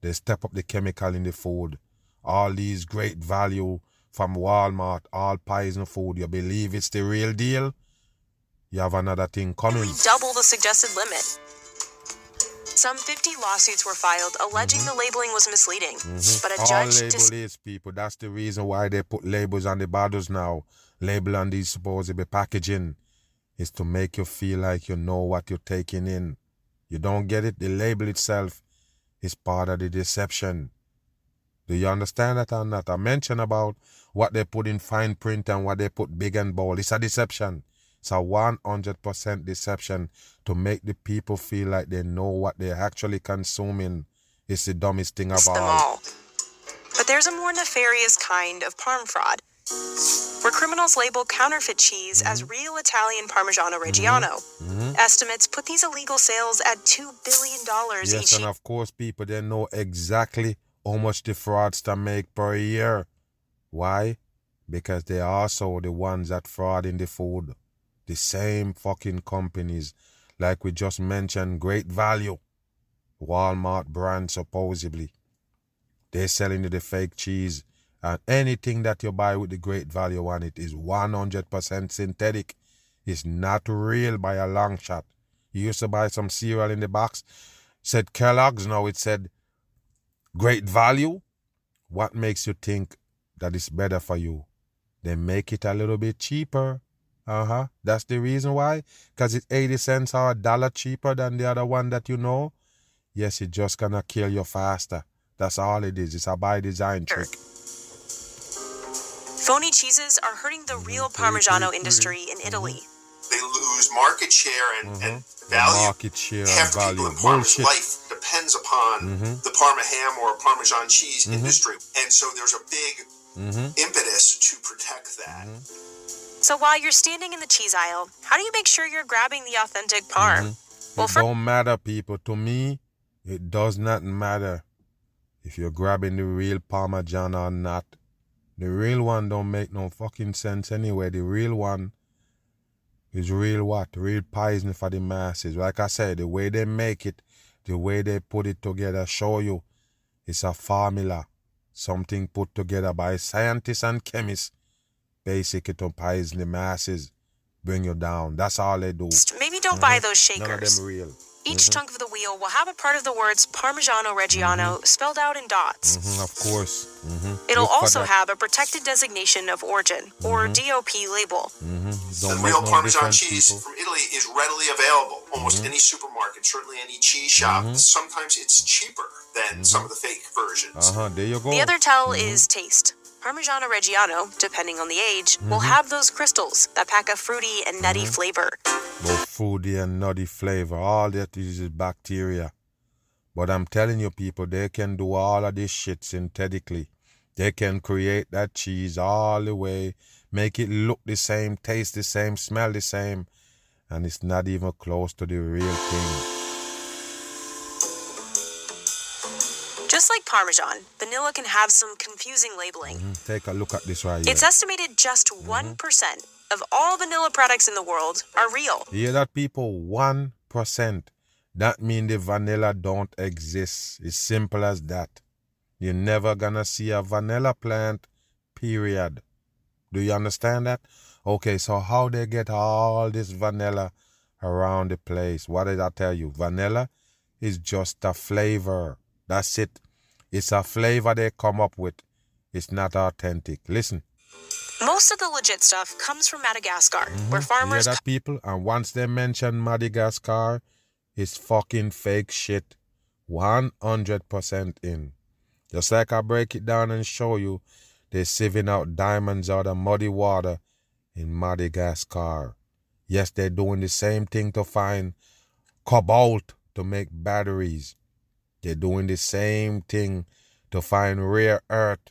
They step up the chemical in the food all these great value from Walmart, all poison food, you believe it's the real deal? You have another thing coming. Double the suggested limit. Some 50 lawsuits were filed alleging mm-hmm. the labeling was misleading, mm-hmm. but a judge. All label dis- is people. That's the reason why they put labels on the bottles now. Label on these supposed to be packaging is to make you feel like you know what you're taking in. You don't get it. The label itself is part of the deception. Do you understand that or not? I mentioned about what they put in fine print and what they put big and bold. It's a deception. It's a 100% deception to make the people feel like they know what they're actually consuming. It's the dumbest thing of all. But there's a more nefarious kind of parm fraud, where criminals label counterfeit cheese mm-hmm. as real Italian Parmigiano Reggiano. Mm-hmm. Estimates put these illegal sales at $2 billion yes, each and of course, people, they know exactly how much the fraudster make per year. Why? Because they are also the ones that fraud in the food. The same fucking companies, like we just mentioned, Great Value, Walmart brand supposedly. They're selling you the fake cheese, and anything that you buy with the Great Value on it is 100% synthetic. It's not real by a long shot. You used to buy some cereal in the box, said Kellogg's, now it said great value. what makes you think that it's better for you? They make it a little bit cheaper. Uh huh. That's the reason why. Because it's 80 cents or a dollar cheaper than the other one that you know. Yes, it's just gonna kill you faster. That's all it is. It's a by design trick. Phony cheeses are hurting the real Parmigiano industry in Italy. They lose market share and, mm-hmm. and value. Market share Half and value. people in Parma's life depends upon mm-hmm. the Parma ham or Parmesan cheese Mm-hmm. industry. And so there's a big impetus to protect that. Mm-hmm. So while you're standing in the cheese aisle, how do you make sure you're grabbing the authentic parm? Well, it for don't matter, people. To me, it does not matter if you're grabbing the real Parmesan or not. The real one don't make no fucking sense anyway. The real one is real what? Real poison for the masses. Like I said, the way they make it, the way they put it together, show you it's a formula. Something put together by scientists and chemists, basically to poison the masses, bring you down. That's all they do. maybe don't buy those shakers. None of them real. Each chunk of the wheel will have a part of the words Parmigiano Reggiano spelled out in dots. Mhm, of course. hmm It'll Look also that. have a protected designation of origin, or DOP label. Mhm. The real no Parmesan cheese people. from Italy is readily available. Almost Mm-hmm. any supermarket, certainly any cheese shop. Sometimes it's cheaper than some of the fake versions. Uh huh. There you go. The other tell Mm-hmm. is taste. Parmigiano Reggiano, depending on the age, will Mm-hmm. have those crystals that pack a fruity and nutty flavor. Both fruity and nutty flavor. All that is is bacteria. But I'm telling you, people, they can do all of this shit synthetically. They can create that cheese all the way, make it look the same, taste the same, smell the same, and it's not even close to the real thing. Just like Parmesan, vanilla can have some confusing labeling. Mhm. Take a look at this right here. It's estimated just Mm-hmm. 1% of all vanilla products in the world are real. You hear that, people? One percent. That means the vanilla don't exist. It's simple as that. You're never gonna see a vanilla plant. Period. Do you understand that? Okay, so how they get all this vanilla around the place? What did I tell you? Vanilla is just a flavor. That's it. It's a flavor they come up with. It's not authentic. Listen. Most of the legit stuff comes from Madagascar, where You hear farmers that, people? And once they mention Madagascar, it's fucking fake shit. 100% in. Just like I break it down and show you, they're sieving out diamonds out of muddy water in Madagascar. Yes, they're doing the same thing to find cobalt to make batteries. They're doing the same thing to find rare earth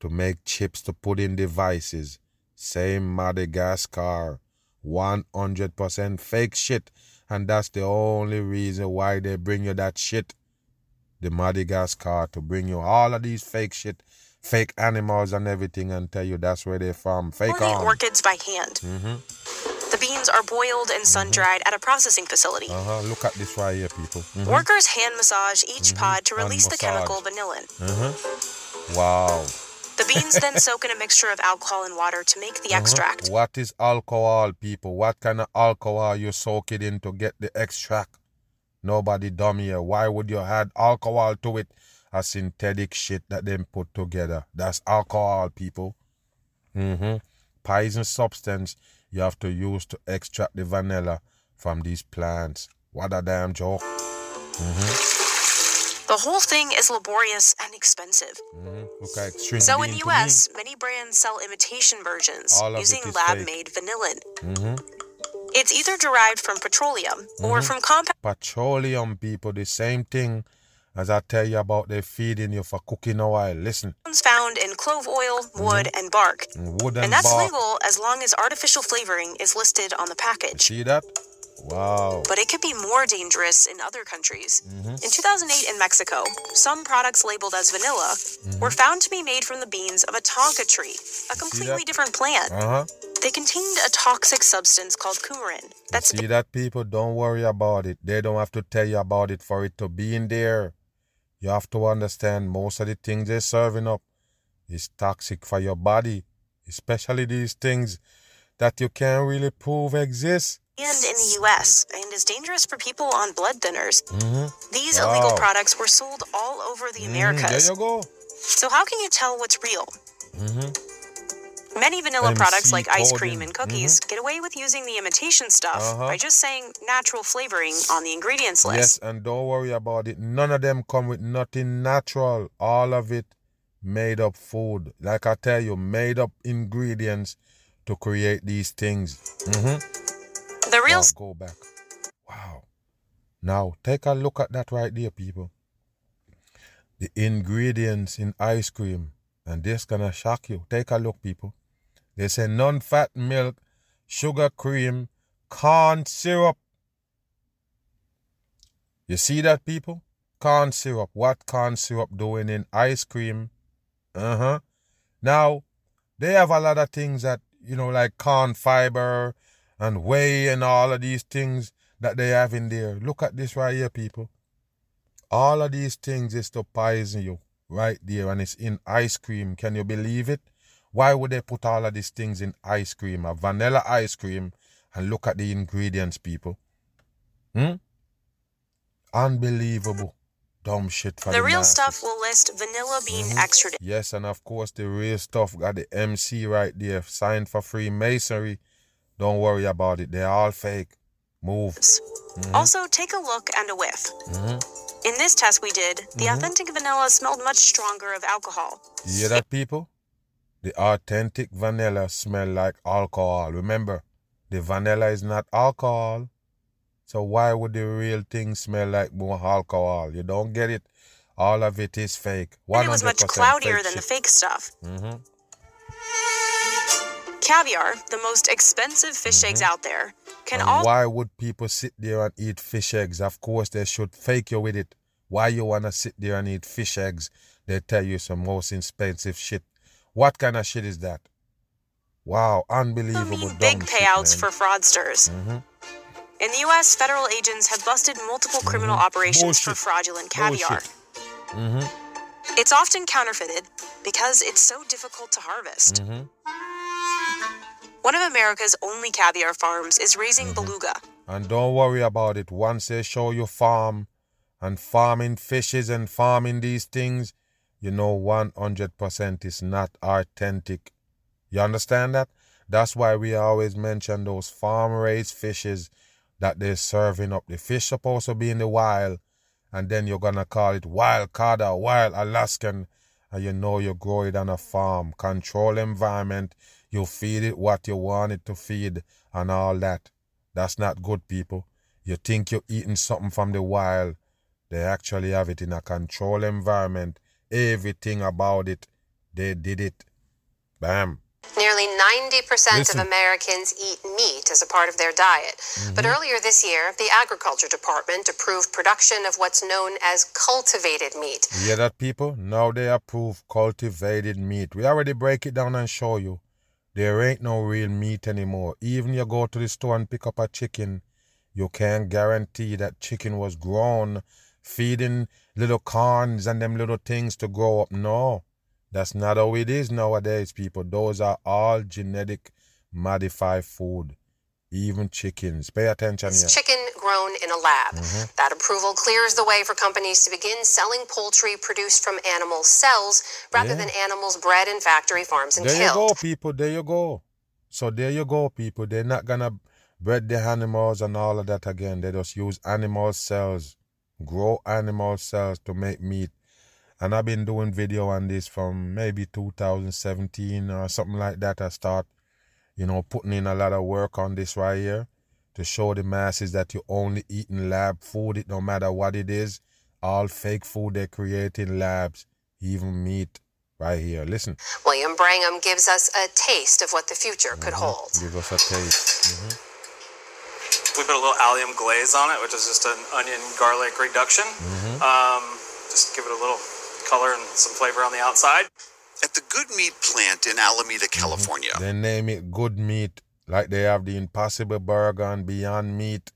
to make chips to put in devices. Same Madagascar. 100% fake shit. And that's the only reason why they bring you that shit. The Madagascar to bring you all of these fake shit, fake animals and everything and tell you that's where they're from. Fake orchids by hand. Mm-hmm. The beans are boiled and sun dried at a processing facility. Uh-huh. Look at this right here, people. Mhm. Workers hand massage each pod to release the chemical vanillin. Mhm. Wow. The beans then soak in a mixture of alcohol and water to make the Uh-huh. extract. What is alcohol, people? What kind of alcohol you soak it in to get the extract? Nobody dumb here. Why would you add alcohol to it? A synthetic shit that them put together. That's alcohol, people. Mm-hmm. Poison substance you have to use to extract the vanilla from these plants. What a damn joke. The whole thing is laborious and expensive. Mm-hmm. So in the to me. US, many brands sell imitation versions All of it using lab made vanillin. Mhm. It's either derived from petroleum Mm-hmm. or from compounds petroleum people the same thing as I tell you about they feeding you for cooking oil. Listen, found in clove oil, wood, and bark. wood and, And that's bark. legal as long as artificial flavoring is listed on the package. See that? Wow. But it could be more dangerous in other countries. Mm-hmm. In 2008 in Mexico, some products labeled as vanilla Mm-hmm. were found to be made from the beans of a tonka tree, a completely different plant. Uh huh. They contained a toxic substance called coumarin. That's See that people don't worry about it. They don't have to tell you about it for it to be in there. You have to understand most of the things they're serving up is toxic for your body, especially these things that you can't really prove exist. and in the US and is dangerous for people on blood thinners. Mm-hmm. These Wow. illegal products were sold all over the Mhm, Americas. There you go. So, how can you tell what's real? Many vanilla MC products like ice cream and cookies get away with using the imitation stuff Uh-huh. by just saying natural flavoring on the ingredients list. Yes, and don't worry about it. None of them come with nothing natural. All of it made up food. Like I tell you, made up ingredients to create these things. Mm-hmm. The real Wow, go back. Wow. Now take a look at that right there, people. The ingredients in ice cream. And this gonna shock you. Take a look, people. They say non-fat milk, sugar cream, corn syrup. You see that, people? Corn syrup. What corn syrup doing in ice cream? Uh-huh. Now, they have a lot of things that, you know, like corn fiber and whey and all of these things that they have in there. Look at this right here, people. All of these things is to poison you right there, and it's in ice cream. Can you believe it? Why would they put all of these things in ice cream, a vanilla ice cream, and look at the ingredients, people? Hmm? Unbelievable. Dumb shit for the the real masses. stuff will list vanilla bean Mhm. extra Yes, and of course the real stuff got the MC right there, signed for Freemasonry. Don't worry about it. They're all fake. Move. Mm-hmm. Also, take a look and a whiff. In this test we did, the Mm-hmm. authentic vanilla smelled much stronger of alcohol. You hear that, people? The authentic vanilla smell like alcohol. Remember, the vanilla is not alcohol. So why would the real thing smell like more alcohol? You don't get it. All of it is fake. And it was much cloudier than the fake stuff. Mhm. Caviar, the most expensive fish eggs out there, can Mm-hmm. All why would people sit there and eat fish eggs? Of course, they should fake you with it. Why you wanna sit there and eat fish eggs? They tell you some most expensive shit. What kind of shit is that? Wow, unbelievable. mean big payouts for fraudsters. In the U.S., federal agents have busted multiple criminal operations for Mm-hmm. Bullshit. fraudulent caviar. Bullshit. It's often counterfeited because it's so difficult to harvest. Mm-hmm. One of America's only caviar farms is raising Mm-hmm. beluga. And don't worry about it. Once they show you farm and farming fishes and farming these things, you know 100% is not authentic. You understand that? That's why we always mention those farm raised fishes that they're serving up. The fish supposed to be in the wild, and then you're gonna call it wild cod or wild Alaskan, and you know you grow it on a farm. Control environment, you feed it what you want it to feed, and all that. That's not good, people. You think you're eating something from the wild. They actually have it in a controlled environment. Everything about it, they did it. Bam. Nearly 90% Listen. of Americans eat meat as a part of their diet. Mm-hmm. But earlier this year, the Agriculture Department approved production of what's known as cultivated meat. You hear that, people? Now they approve cultivated meat. We already break it down and show you. There ain't no real meat anymore. Even you go to the store and pick up a chicken, you can't guarantee that chicken was grown feeding little corns and them little things to grow up. No, that's not how it is nowadays, people. Those are all genetic modified food. Even chickens. Pay attention It's here. chicken grown in a lab. Mm-hmm. That approval clears the way for companies to begin selling poultry produced from animal cells rather Yeah. than animals bred in factory farms and There you go, people. There you go. So there you go, people. They're not gonna bred the animals and all of that again. They just use animal cells, grow animal cells to make meat. And I've been doing video on this from maybe 2017 or something like that. I start, you know, putting in a lot of work on this right here to show the masses that you're only eating lab food. It no matter what it is, all fake food they create in labs, even meat. Right here. Listen. William Brangham gives us a taste of what the future could Mm-hmm. hold. Give us a taste. Mhm. We put a little allium glaze on it, which is just an onion garlic reduction. Um, just give it a little color and some flavor on the outside. At the Good Meat plant in Alameda, California, They name it good meat, like they have the Impossible Burger and Beyond Meat.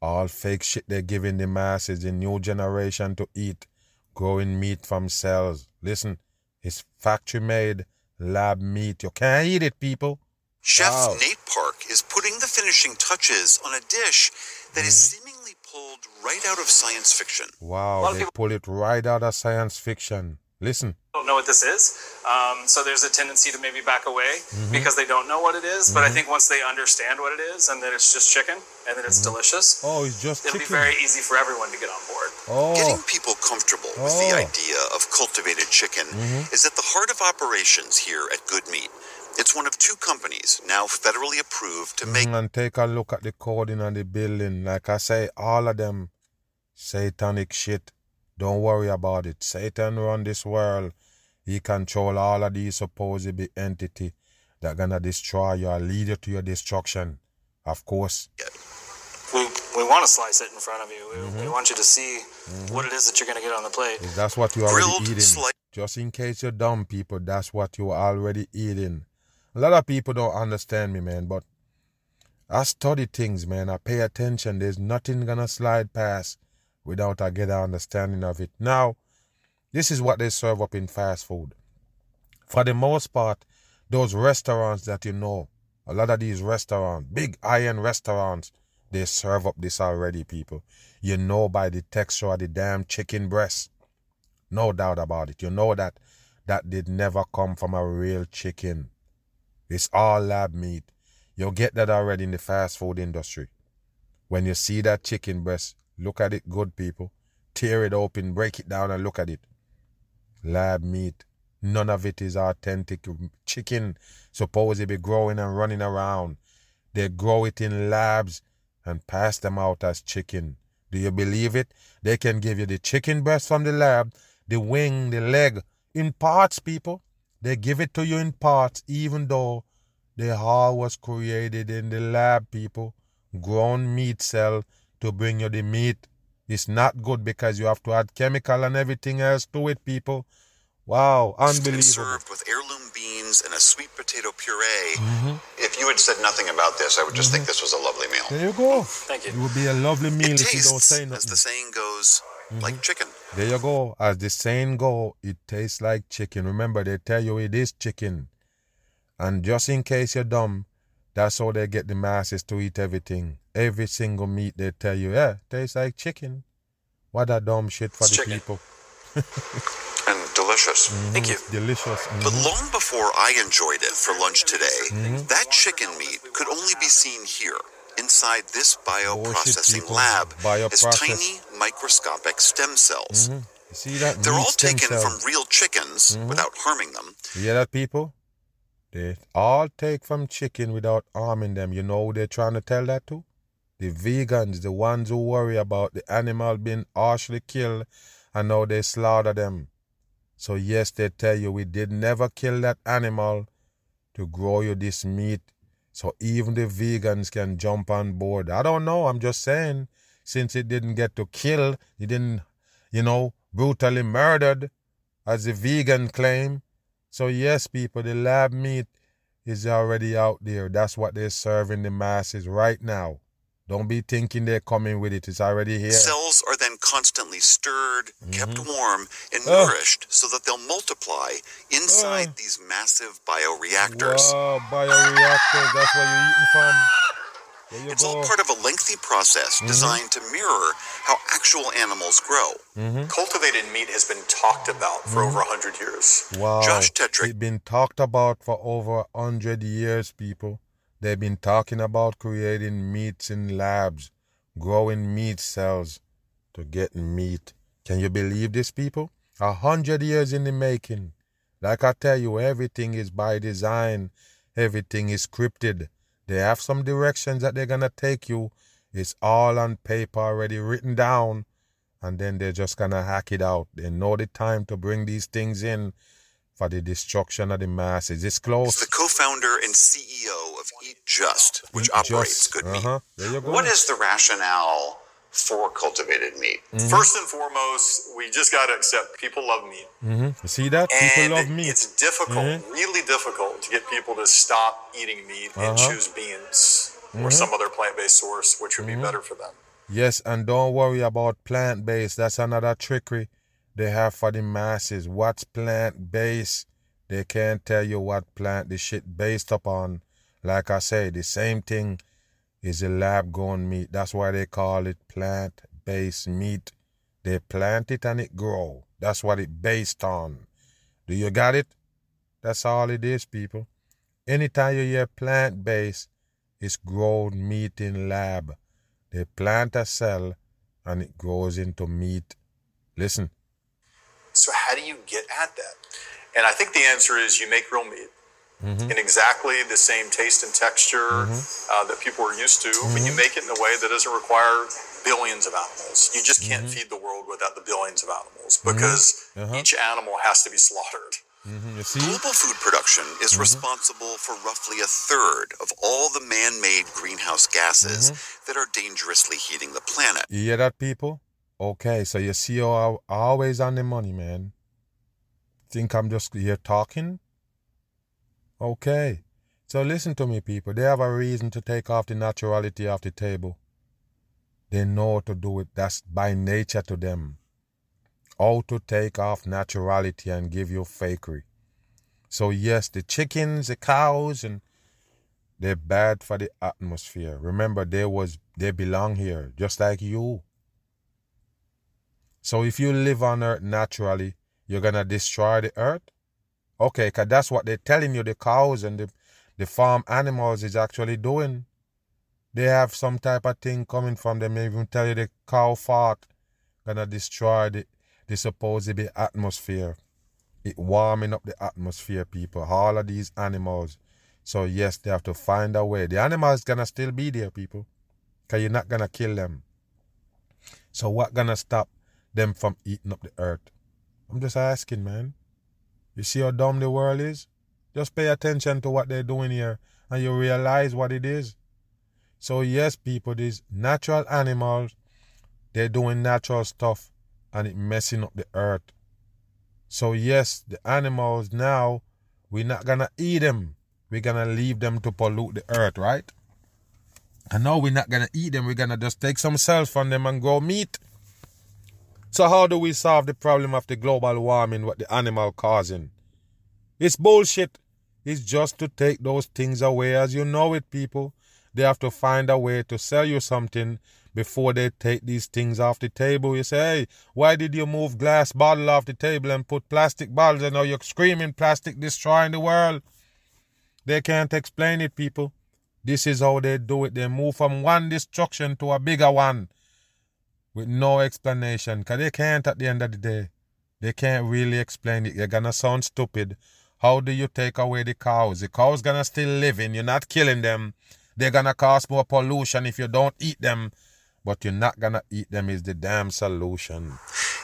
All fake shit they're giving the masses, the new generation to eat, growing meat from cells. Listen, it's factory made lab meat. You can't eat it, people. Chef Wow. Nate Park is putting the finishing touches on a dish that is Mm-hmm. seemingly pulled right out of science fiction. Wow, they people- pull it right out of science fiction. Listen. Don't know what this is, um, so there's a tendency to maybe back away mm-hmm. because they don't know what it is. But mm-hmm. I think once they understand what it is and that it's just chicken and that it's mm-hmm. delicious, oh, it's just it'll chicken. be very easy for everyone to get on board. Oh. Getting people comfortable oh. with the oh. idea of cultivated chicken mm-hmm. is at the heart of operations here at Good Meat. It's one of two companies now federally approved to make. Mm, and take a look at the coding on the building. Like I say, all of them satanic shit. Don't worry about it. Satan run this world. He control all of these supposed entity that gonna destroy you or lead you to your destruction. Of course. We, we want to slice it in front of you. We, mm-hmm. we want you to see mm-hmm. what it is that you're gonna get on the plate. That's what you are already Grilled eating. Sli- Just in case you're dumb people, that's what you're already eating. A lot of people don't understand me, man, but I study things, man. I pay attention. There's nothing gonna slide past without I get an understanding of it. Now, this is what they serve up in fast food. For the most part, those restaurants that you know, a lot of these restaurants, big iron restaurants, they serve up this already, people. You know by the texture of the damn chicken breast. No doubt about it. You know that that did never come from a real chicken. It's all lab meat. You'll get that already in the fast food industry. When you see that chicken breast, look at it good, people. Tear it open, break it down, and look at it. Lab meat. None of it is authentic. Chicken supposed to be growing and running around. They grow it in labs and pass them out as chicken. Do you believe it? They can give you the chicken breast from the lab, the wing, the leg, in parts, people. They give it to you in parts, even though the heart was created in the lab, people. Grown meat cell to bring you the meat. It's not good because you have to add chemical and everything else to it, people. Wow, unbelievable. Served with heirloom beans and a sweet potato puree. Mm-hmm. If you had said nothing about this, I would just mm-hmm. think this was a lovely meal. There you go. Thank you. It would be a lovely meal it if tastes, you don't say nothing. As the saying goes, mm-hmm. like chicken. There you go. As the saying go, it tastes like chicken. Remember, they tell you it is chicken. And just in case you're dumb, that's how they get the masses to eat everything. Every single meat they tell you, yeah, tastes like chicken. What a dumb shit for it's the chicken. people. and delicious. Mm-hmm. Thank you. Delicious. Mm-hmm. But long before I enjoyed it for lunch today, mm-hmm. that chicken meat could only be seen here inside this bioprocessing lab as tiny microscopic stem cells. Mm-hmm. See that? They're all taken cells. from real chickens Mhm. without harming them. You hear that, people? They all take from chicken without harming them. You know who they're trying to tell that to? The vegans, the ones who worry about the animal being harshly killed and now they slaughter them. So yes, they tell you we did never kill that animal to grow you this meat. So even the vegans can jump on board. I don't know. I'm just saying, since it didn't get to kill, it didn't, you know, brutally murdered, as the vegan claim. So yes, people, the lab meat is already out there. That's what they're serving the masses right now. Don't be thinking they're coming with it. It's already here. Cells are then constantly stirred, kept Mhm. warm, and Oh. nourished so that they'll multiply inside Oh. these massive bioreactors. Wow, bioreactors. That's where you're eating from. It's go. all part of a lengthy process Mhm. designed to mirror how actual animals grow. Mhm. Cultivated meat has been talked about for Mhm. over 100 years. Wow. Josh Tetrick It's been talked about for over a hundred years, people. They've been talking about creating meats in labs, growing meat cells to get meat. Can you believe this, people? A hundred years in the making. Like I tell you, everything is by design. Everything is scripted. They have some directions that they're gonna take you. It's all on paper already written down. And then they're just gonna hack it out. They know the time to bring these things in for the destruction of the masses. It's is close. the co-founder and CEO of Eat Just, which Eat operates Just. Good Meat. Uh-huh. There you go. What is the rationale for cultivated meat? Mhm. First and foremost, we just got to accept people love meat. Mhm. You see that? People and love meat. it's difficult, Mhm. really difficult, to get people to stop eating meat and Uh-huh. choose beans or Mhm. some other plant based source, which would be better for them. Yes, and don't worry about plant based. That's another trickery they have for the masses. What's plant based? They can't tell you what plant the shit based upon. Like I say, the same thing is a lab grown meat. That's why they call it plant based meat. They plant it and it grow. That's what it based on. Do you got it? That's all it is, people. Anytime you hear plant based, it's grown meat in lab. They plant a cell and it grows into meat. Listen. So, how do you get at that? And I think the answer is you make real meat. Mm-hmm. in exactly the same taste and texture mm-hmm. uh, that people are used to, mm-hmm. but you mm-hmm. make it in a way that doesn't require billions of animals. You just can't mm-hmm. feed the world without the billions of animals mm-hmm. because uh-huh. each animal has to be slaughtered. Global food production is responsible for roughly a third of all the man made greenhouse gases that are dangerously heating the planet. You hear that, people? Okay, so you see, I'm always on the money, man. Think I'm just here talking? Okay. So listen to me, people. They have a reason to take off the naturality off the table. They know to do it. That's by nature to them. How to take off naturality and give you fakery. So yes, the chickens, the cows, and they're bad for the atmosphere. Remember, they was they belong here, just like you. So if you live on earth naturally, you're gonna destroy the earth? Okay, because that's what they're telling you the cows and the, the farm animals is actually doing. They have some type of thing coming from them. They even tell you the cow fart gonna destroy the, the supposed atmosphere. It warming up the atmosphere, people. All of these animals. So yes, they have to find a way. The animals gonna still be there, people. Cause you're not gonna kill them. So what gonna stop them from eating up the earth? I'm just asking, man. You see how dumb the world is? Just pay attention to what they're doing here and you realize what it is. So, yes, people, these natural animals, they're doing natural stuff and it messing up the earth. So, yes, the animals now, we're not gonna eat them. We're gonna leave them to pollute the earth, right? And now we're not gonna eat them, we're gonna just take some cells from them and go meat. So how do we solve the problem of the global warming what the animal causing? It's bullshit. It's just to take those things away as you know it, people. They have to find a way to sell you something before they take these things off the table. You say, hey, why did you move glass bottle off the table and put plastic bottles and now you're screaming plastic destroying the world? They can't explain it, people. This is how they do it. They move from one destruction to a bigger one with no explanation because they can't at the end of the day. They can't really explain it. You're gonna sound stupid. How do you take away the cows? The cows gonna still live living. You're not killing them. They're gonna cause more pollution if you don't eat them. But you're not gonna eat them is the damn solution.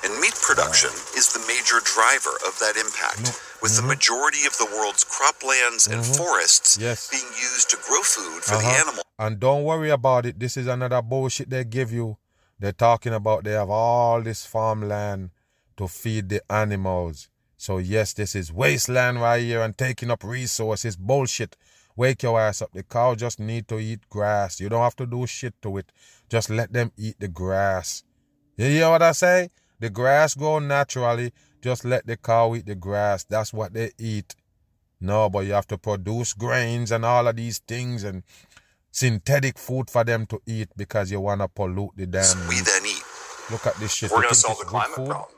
And meat production is the major driver of that impact, no. with mm-hmm. the majority of the world's croplands mm-hmm. and forests yes. being used to grow food for uh-huh. the animal. And don't worry about it. This is another bullshit they give you they're talking about they have all this farmland to feed the animals. So yes, this is wasteland right here and taking up resources. Bullshit. Wake your ass up. The cow just need to eat grass. You don't have to do shit to it. Just let them eat the grass. You hear what I say? The grass grow naturally. Just let the cow eat the grass. That's what they eat. No, but you have to produce grains and all of these things and synthetic food for them to eat because you want to pollute the damn. We then eat. Look at this shit. We're going to solve the climate food? problem.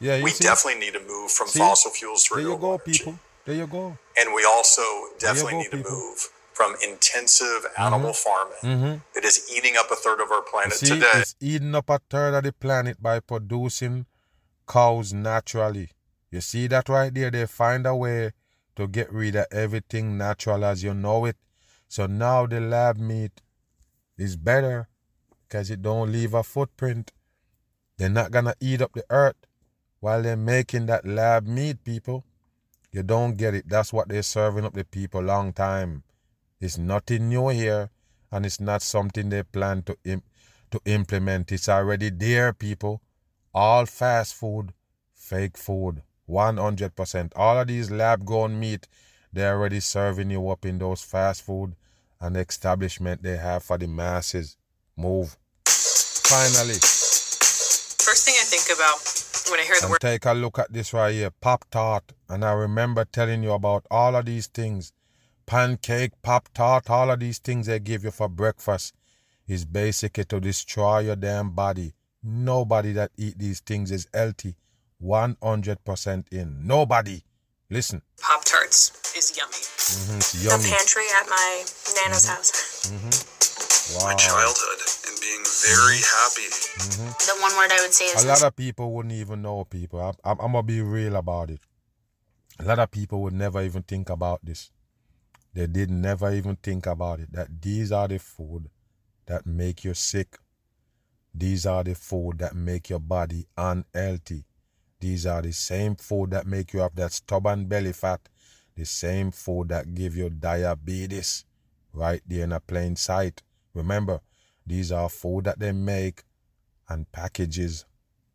Yeah, we see? definitely need to move from see? fossil fuels to renewable There you go, energy. people. There you go. And we also definitely go, need people. to move from intensive animal mm-hmm. farming mm-hmm. that is eating up a third of our planet see, today. It's eating up a third of the planet by producing cows naturally. You see that right there? They find a way to get rid of everything natural as you know it. So now the lab meat is better because it don't leave a footprint. They're not gonna eat up the earth while they're making that lab meat, people. You don't get it. That's what they're serving up the people long time. It's nothing new here, and it's not something they plan to Im- to implement. It's already there, people. All fast food, fake food, 100%. All of these lab grown meat, they're already serving you up in those fast food and establishment they have for the masses. Move. Finally. First thing I think about when I hear the word. Take a look at this right here, Pop Tart. And I remember telling you about all of these things. Pancake, Pop Tart, all of these things they give you for breakfast is basically to destroy your damn body. Nobody that eat these things is healthy. 100% in. Nobody. Listen. Pop Tarts is yummy. Mm-hmm, it's yummy. The pantry at my Nana's mm-hmm. house. Mm-hmm. Wow. My childhood and being very happy. Mm-hmm. The one word I would say is a lot of people wouldn't even know people. I, I, I'm gonna be real about it. A lot of people would never even think about this. They did never even think about it. That these are the food that make you sick. These are the food that make your body unhealthy. These are the same food that make you have that stubborn belly fat. The same food that give you diabetes right there in a plain sight. Remember, these are food that they make and packages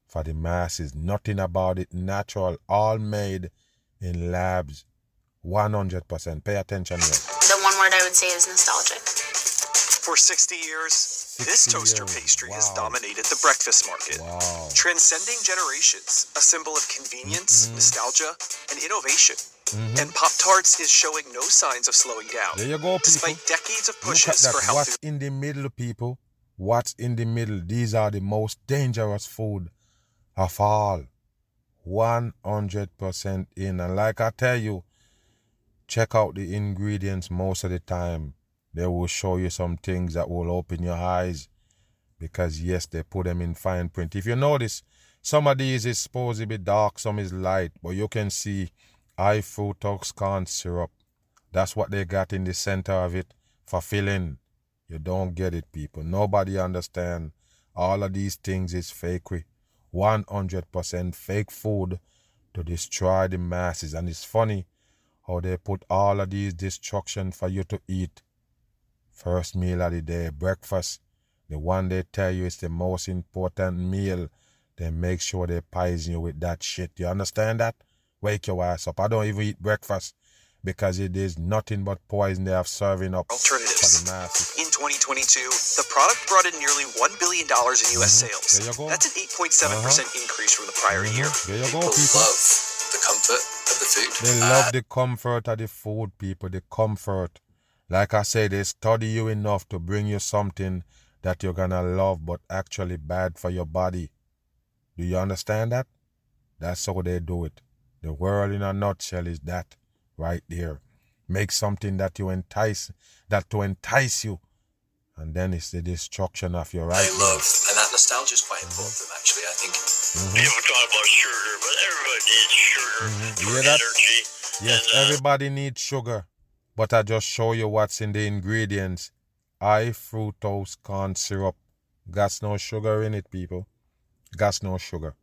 for the masses. Nothing about it natural, all made in labs. 100%. Pay attention here. The one word I would say is nostalgic. For 60 years, 60 this toaster years. pastry wow. has dominated the breakfast market, wow. transcending generations, a symbol of convenience, mm-hmm. nostalgia, and innovation. Mm-hmm. And Pop Tarts is showing no signs of slowing down. There you go, people. Despite decades of pushes for healthy. What's in the middle, people? What's in the middle? These are the most dangerous food of all. 100% in. And like I tell you, check out the ingredients most of the time. They will show you some things that will open your eyes because, yes, they put them in fine print. If you notice, some of these is supposed to be dark, some is light, but you can see high fructose corn syrup. That's what they got in the center of it for filling. You don't get it, people. Nobody understand. All of these things is fakery. 100% fake food to destroy the masses. And it's funny how they put all of these destruction for you to eat First meal of the day, breakfast. The one they tell you is the most important meal. They make sure they poison you with that shit. You understand that? Wake your ass up. I don't even eat breakfast because it is nothing but poison they have serving up alternatives. for the masses. In 2022, the product brought in nearly $1 billion in U.S. Mm-hmm. sales. There you go. That's an 8.7% uh-huh. percent increase from the prior mm-hmm. year. There you go, people. people. love the comfort of the food. They uh, love the comfort of the food, people. The comfort. Like I said, they study you enough to bring you something that you're gonna love but actually bad for your body. Do you understand that? That's how they do it. The world in a nutshell is that right there. Make something that you entice that to entice you. And then it's the destruction of your right. They love and that nostalgia is quite important mm-hmm. them actually, I think. Mm-hmm. People talk about sugar, but everybody needs sugar mm-hmm. for energy. Yes, and, uh, everybody needs sugar. But I just show you what's in the ingredients. High fructose corn syrup. Got no sugar in it, people. Got no sugar.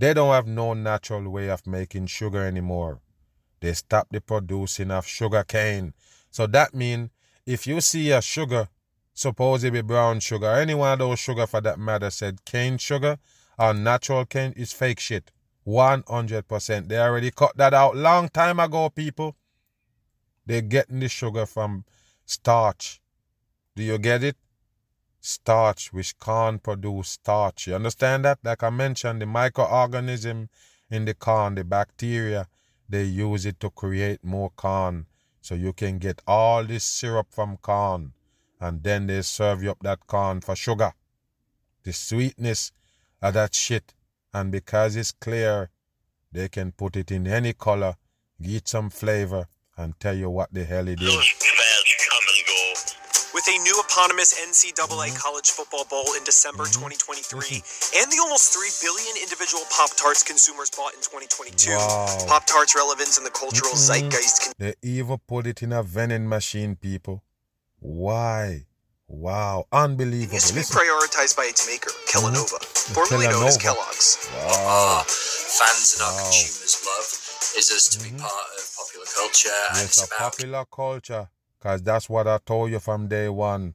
They don't have no natural way of making sugar anymore. They stopped the producing of sugar cane. So that means if you see a sugar, suppose it be brown sugar, any one of those sugar for that matter said cane sugar or natural cane is fake shit. 100%. They already cut that out long time ago, people. They're getting the sugar from starch. Do you get it? Starch, which corn produce starch. You understand that? Like I mentioned, the microorganism in the corn, the bacteria, they use it to create more corn. So you can get all this syrup from corn. And then they serve you up that corn for sugar. The sweetness of that shit. And because it's clear, they can put it in any color, get some flavor, and tell you what the hell it is. Those fads come and go. With a new eponymous NCAA. College Football Bowl in December mm-hmm. 2023 mm-hmm. and the almost 3 billion individual Pop Tarts consumers bought in 2022, wow. Pop Tarts' relevance in the cultural mm-hmm. zeitgeist. Can- they even put it in a vending machine, people. Why? Wow, unbelievable. It used to be prioritized by its maker, Kellanova, mm-hmm. formerly known as Kellogg's. Wow. Uh, fans and wow. our consumers love is us to mm-hmm. be part of popular culture. Yes, a popular culture. Because that's what I told you from day one.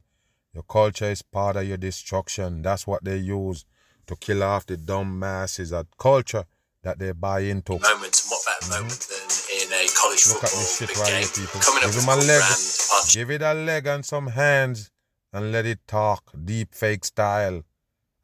Your culture is part of your destruction. That's what they use to kill off the dumb masses. A culture that they buy into. Moment, and what better mm-hmm. moment than in a college Look football at this shit big right game, here, people. coming Give him a leg. Brand, Give it a leg and some hands and let it talk, deep fake style.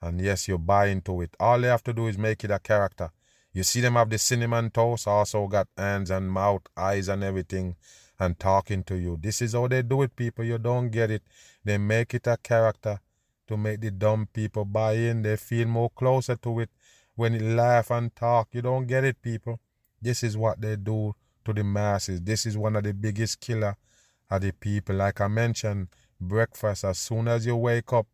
And yes, you buy into it. All they have to do is make it a character. You see them have the cinnamon toast, also got hands and mouth, eyes and everything, and talking to you. This is how they do it, people. You don't get it. They make it a character to make the dumb people buy in. They feel more closer to it when it laugh and talk. You don't get it, people. This is what they do to the masses. This is one of the biggest killer of the people. Like I mentioned, breakfast, as soon as you wake up,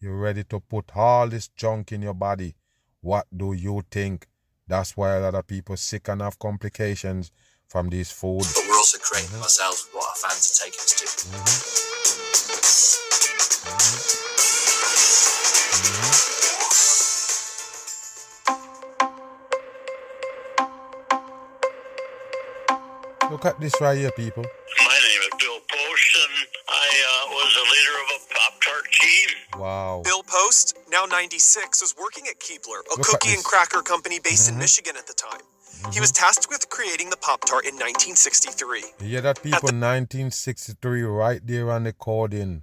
you're ready to put all this junk in your body. What do you think? That's why a lot of people sick and have complications from these foods. But we're also creating mm-hmm. ourselves what our fans are taking us to. Mm-hmm. Mm-hmm. Look at this right here, people. My name is Bill Post, and I uh, was a leader of a Pop Tart team. Wow. Bill Post, now 96, was working at Keebler, a Look cookie and cracker company based mm-hmm. in Michigan at the time. Mm-hmm. He was tasked with creating the Pop Tart in 1963. Yeah, that people, 1963, right there on the coding.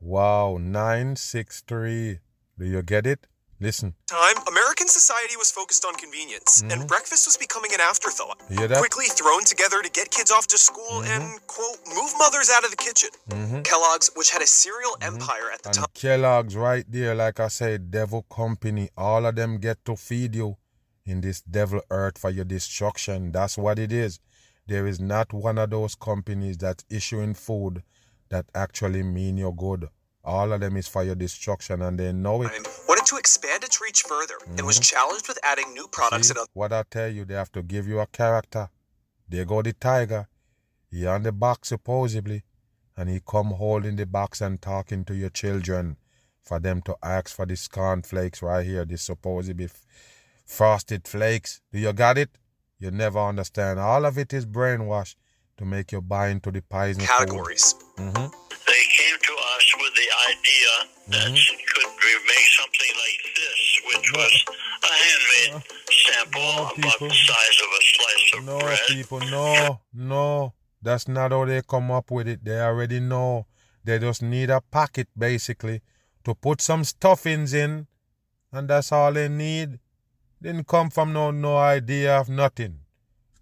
Wow, 963. Do you get it? Listen. Time, American society was focused on convenience, mm-hmm. and breakfast was becoming an afterthought. Quickly thrown together to get kids off to school mm-hmm. and, quote, move mothers out of the kitchen. Mm-hmm. Kellogg's, which had a cereal mm-hmm. empire at the time. Kellogg's, right there, like I said, devil company. All of them get to feed you in this devil earth for your destruction. That's what it is. There is not one of those companies that's issuing food that actually mean you're good. All of them is for your destruction, and they know it. Wanted to expand its reach further mm-hmm. and was mm-hmm. challenged with adding new products See, and other. What I tell you, they have to give you a character. There go the tiger. He on the box supposedly, and he come holding the box and talking to your children for them to ask for this cornflakes right here. This supposedly frosted flakes. Do you got it? You never understand. All of it is brainwash to make you buy into the poison categories. Mm-hmm idea that mm-hmm. could make something like this, which was a handmade sample no, about the size of a slice of no, bread. No, people, no, no. That's not how they come up with it. They already know. They just need a packet, basically, to put some stuffings in, and that's all they need. Didn't come from no no idea of nothing.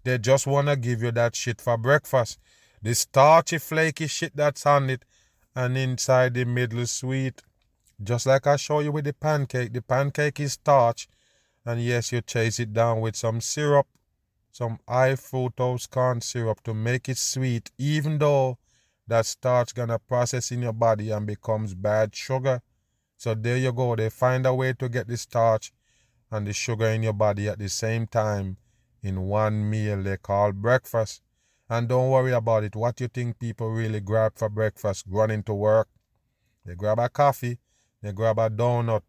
They just wanna give you that shit for breakfast. The starchy, flaky shit that's on it and inside the middle sweet. Just like I show you with the pancake. The pancake is starch, and yes, you chase it down with some syrup, some high fructose corn syrup to make it sweet, even though that starch gonna process in your body and becomes bad sugar. So there you go. They find a way to get the starch and the sugar in your body at the same time in one meal they call breakfast. And don't worry about it. What you think people really grab for breakfast running to work? They grab a coffee, they grab a donut,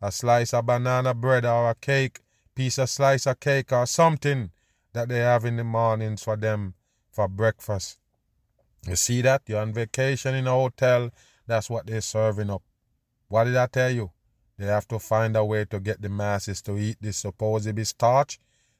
a slice of banana bread or a cake, piece of slice of cake or something that they have in the mornings for them for breakfast. You see that? You're on vacation in a hotel, that's what they're serving up. What did I tell you? They have to find a way to get the masses to eat this supposedly starch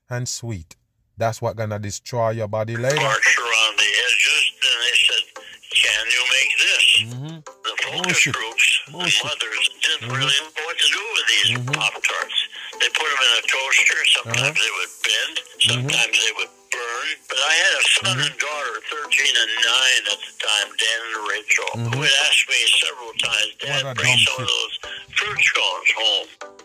and sweet. That's what gonna destroy your body later. March around the edges, and they said, "Can you make this?" Mm-hmm. The focus Bullshit. groups, Bullshit. the mothers, didn't mm-hmm. really know what to do with these mm-hmm. pop tarts. They put them in a toaster. Sometimes uh-huh. they would bend. Mm-hmm. Sometimes they would burn. But I had a son and mm-hmm. daughter, thirteen and nine at the time, Dan and Rachel, who mm-hmm. would ask me several times, "Dad, bring some shit. of those fruit scones home."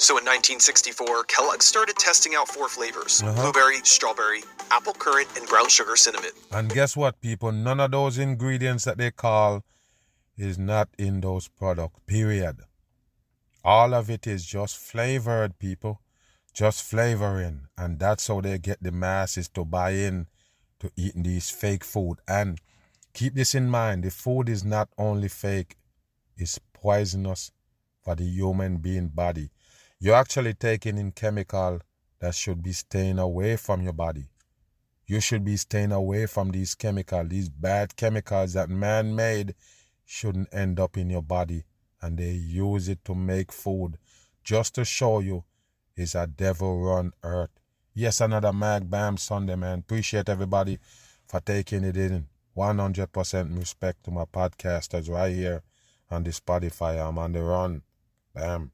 So in 1964, Kellogg started testing out four flavors uh-huh. blueberry, strawberry, apple currant, and brown sugar cinnamon. And guess what, people? None of those ingredients that they call is not in those products, period. All of it is just flavored, people. Just flavoring. And that's how they get the masses to buy in to eating these fake food. And keep this in mind the food is not only fake, it's poisonous for the human being body. You're actually taking in chemical that should be staying away from your body. You should be staying away from these chemicals, these bad chemicals that man made shouldn't end up in your body and they use it to make food just to show you it's a devil run earth. Yes, another Mag Bam Sunday, man. Appreciate everybody for taking it in. 100% respect to my podcasters right here on the Spotify. I'm on the run. Bam.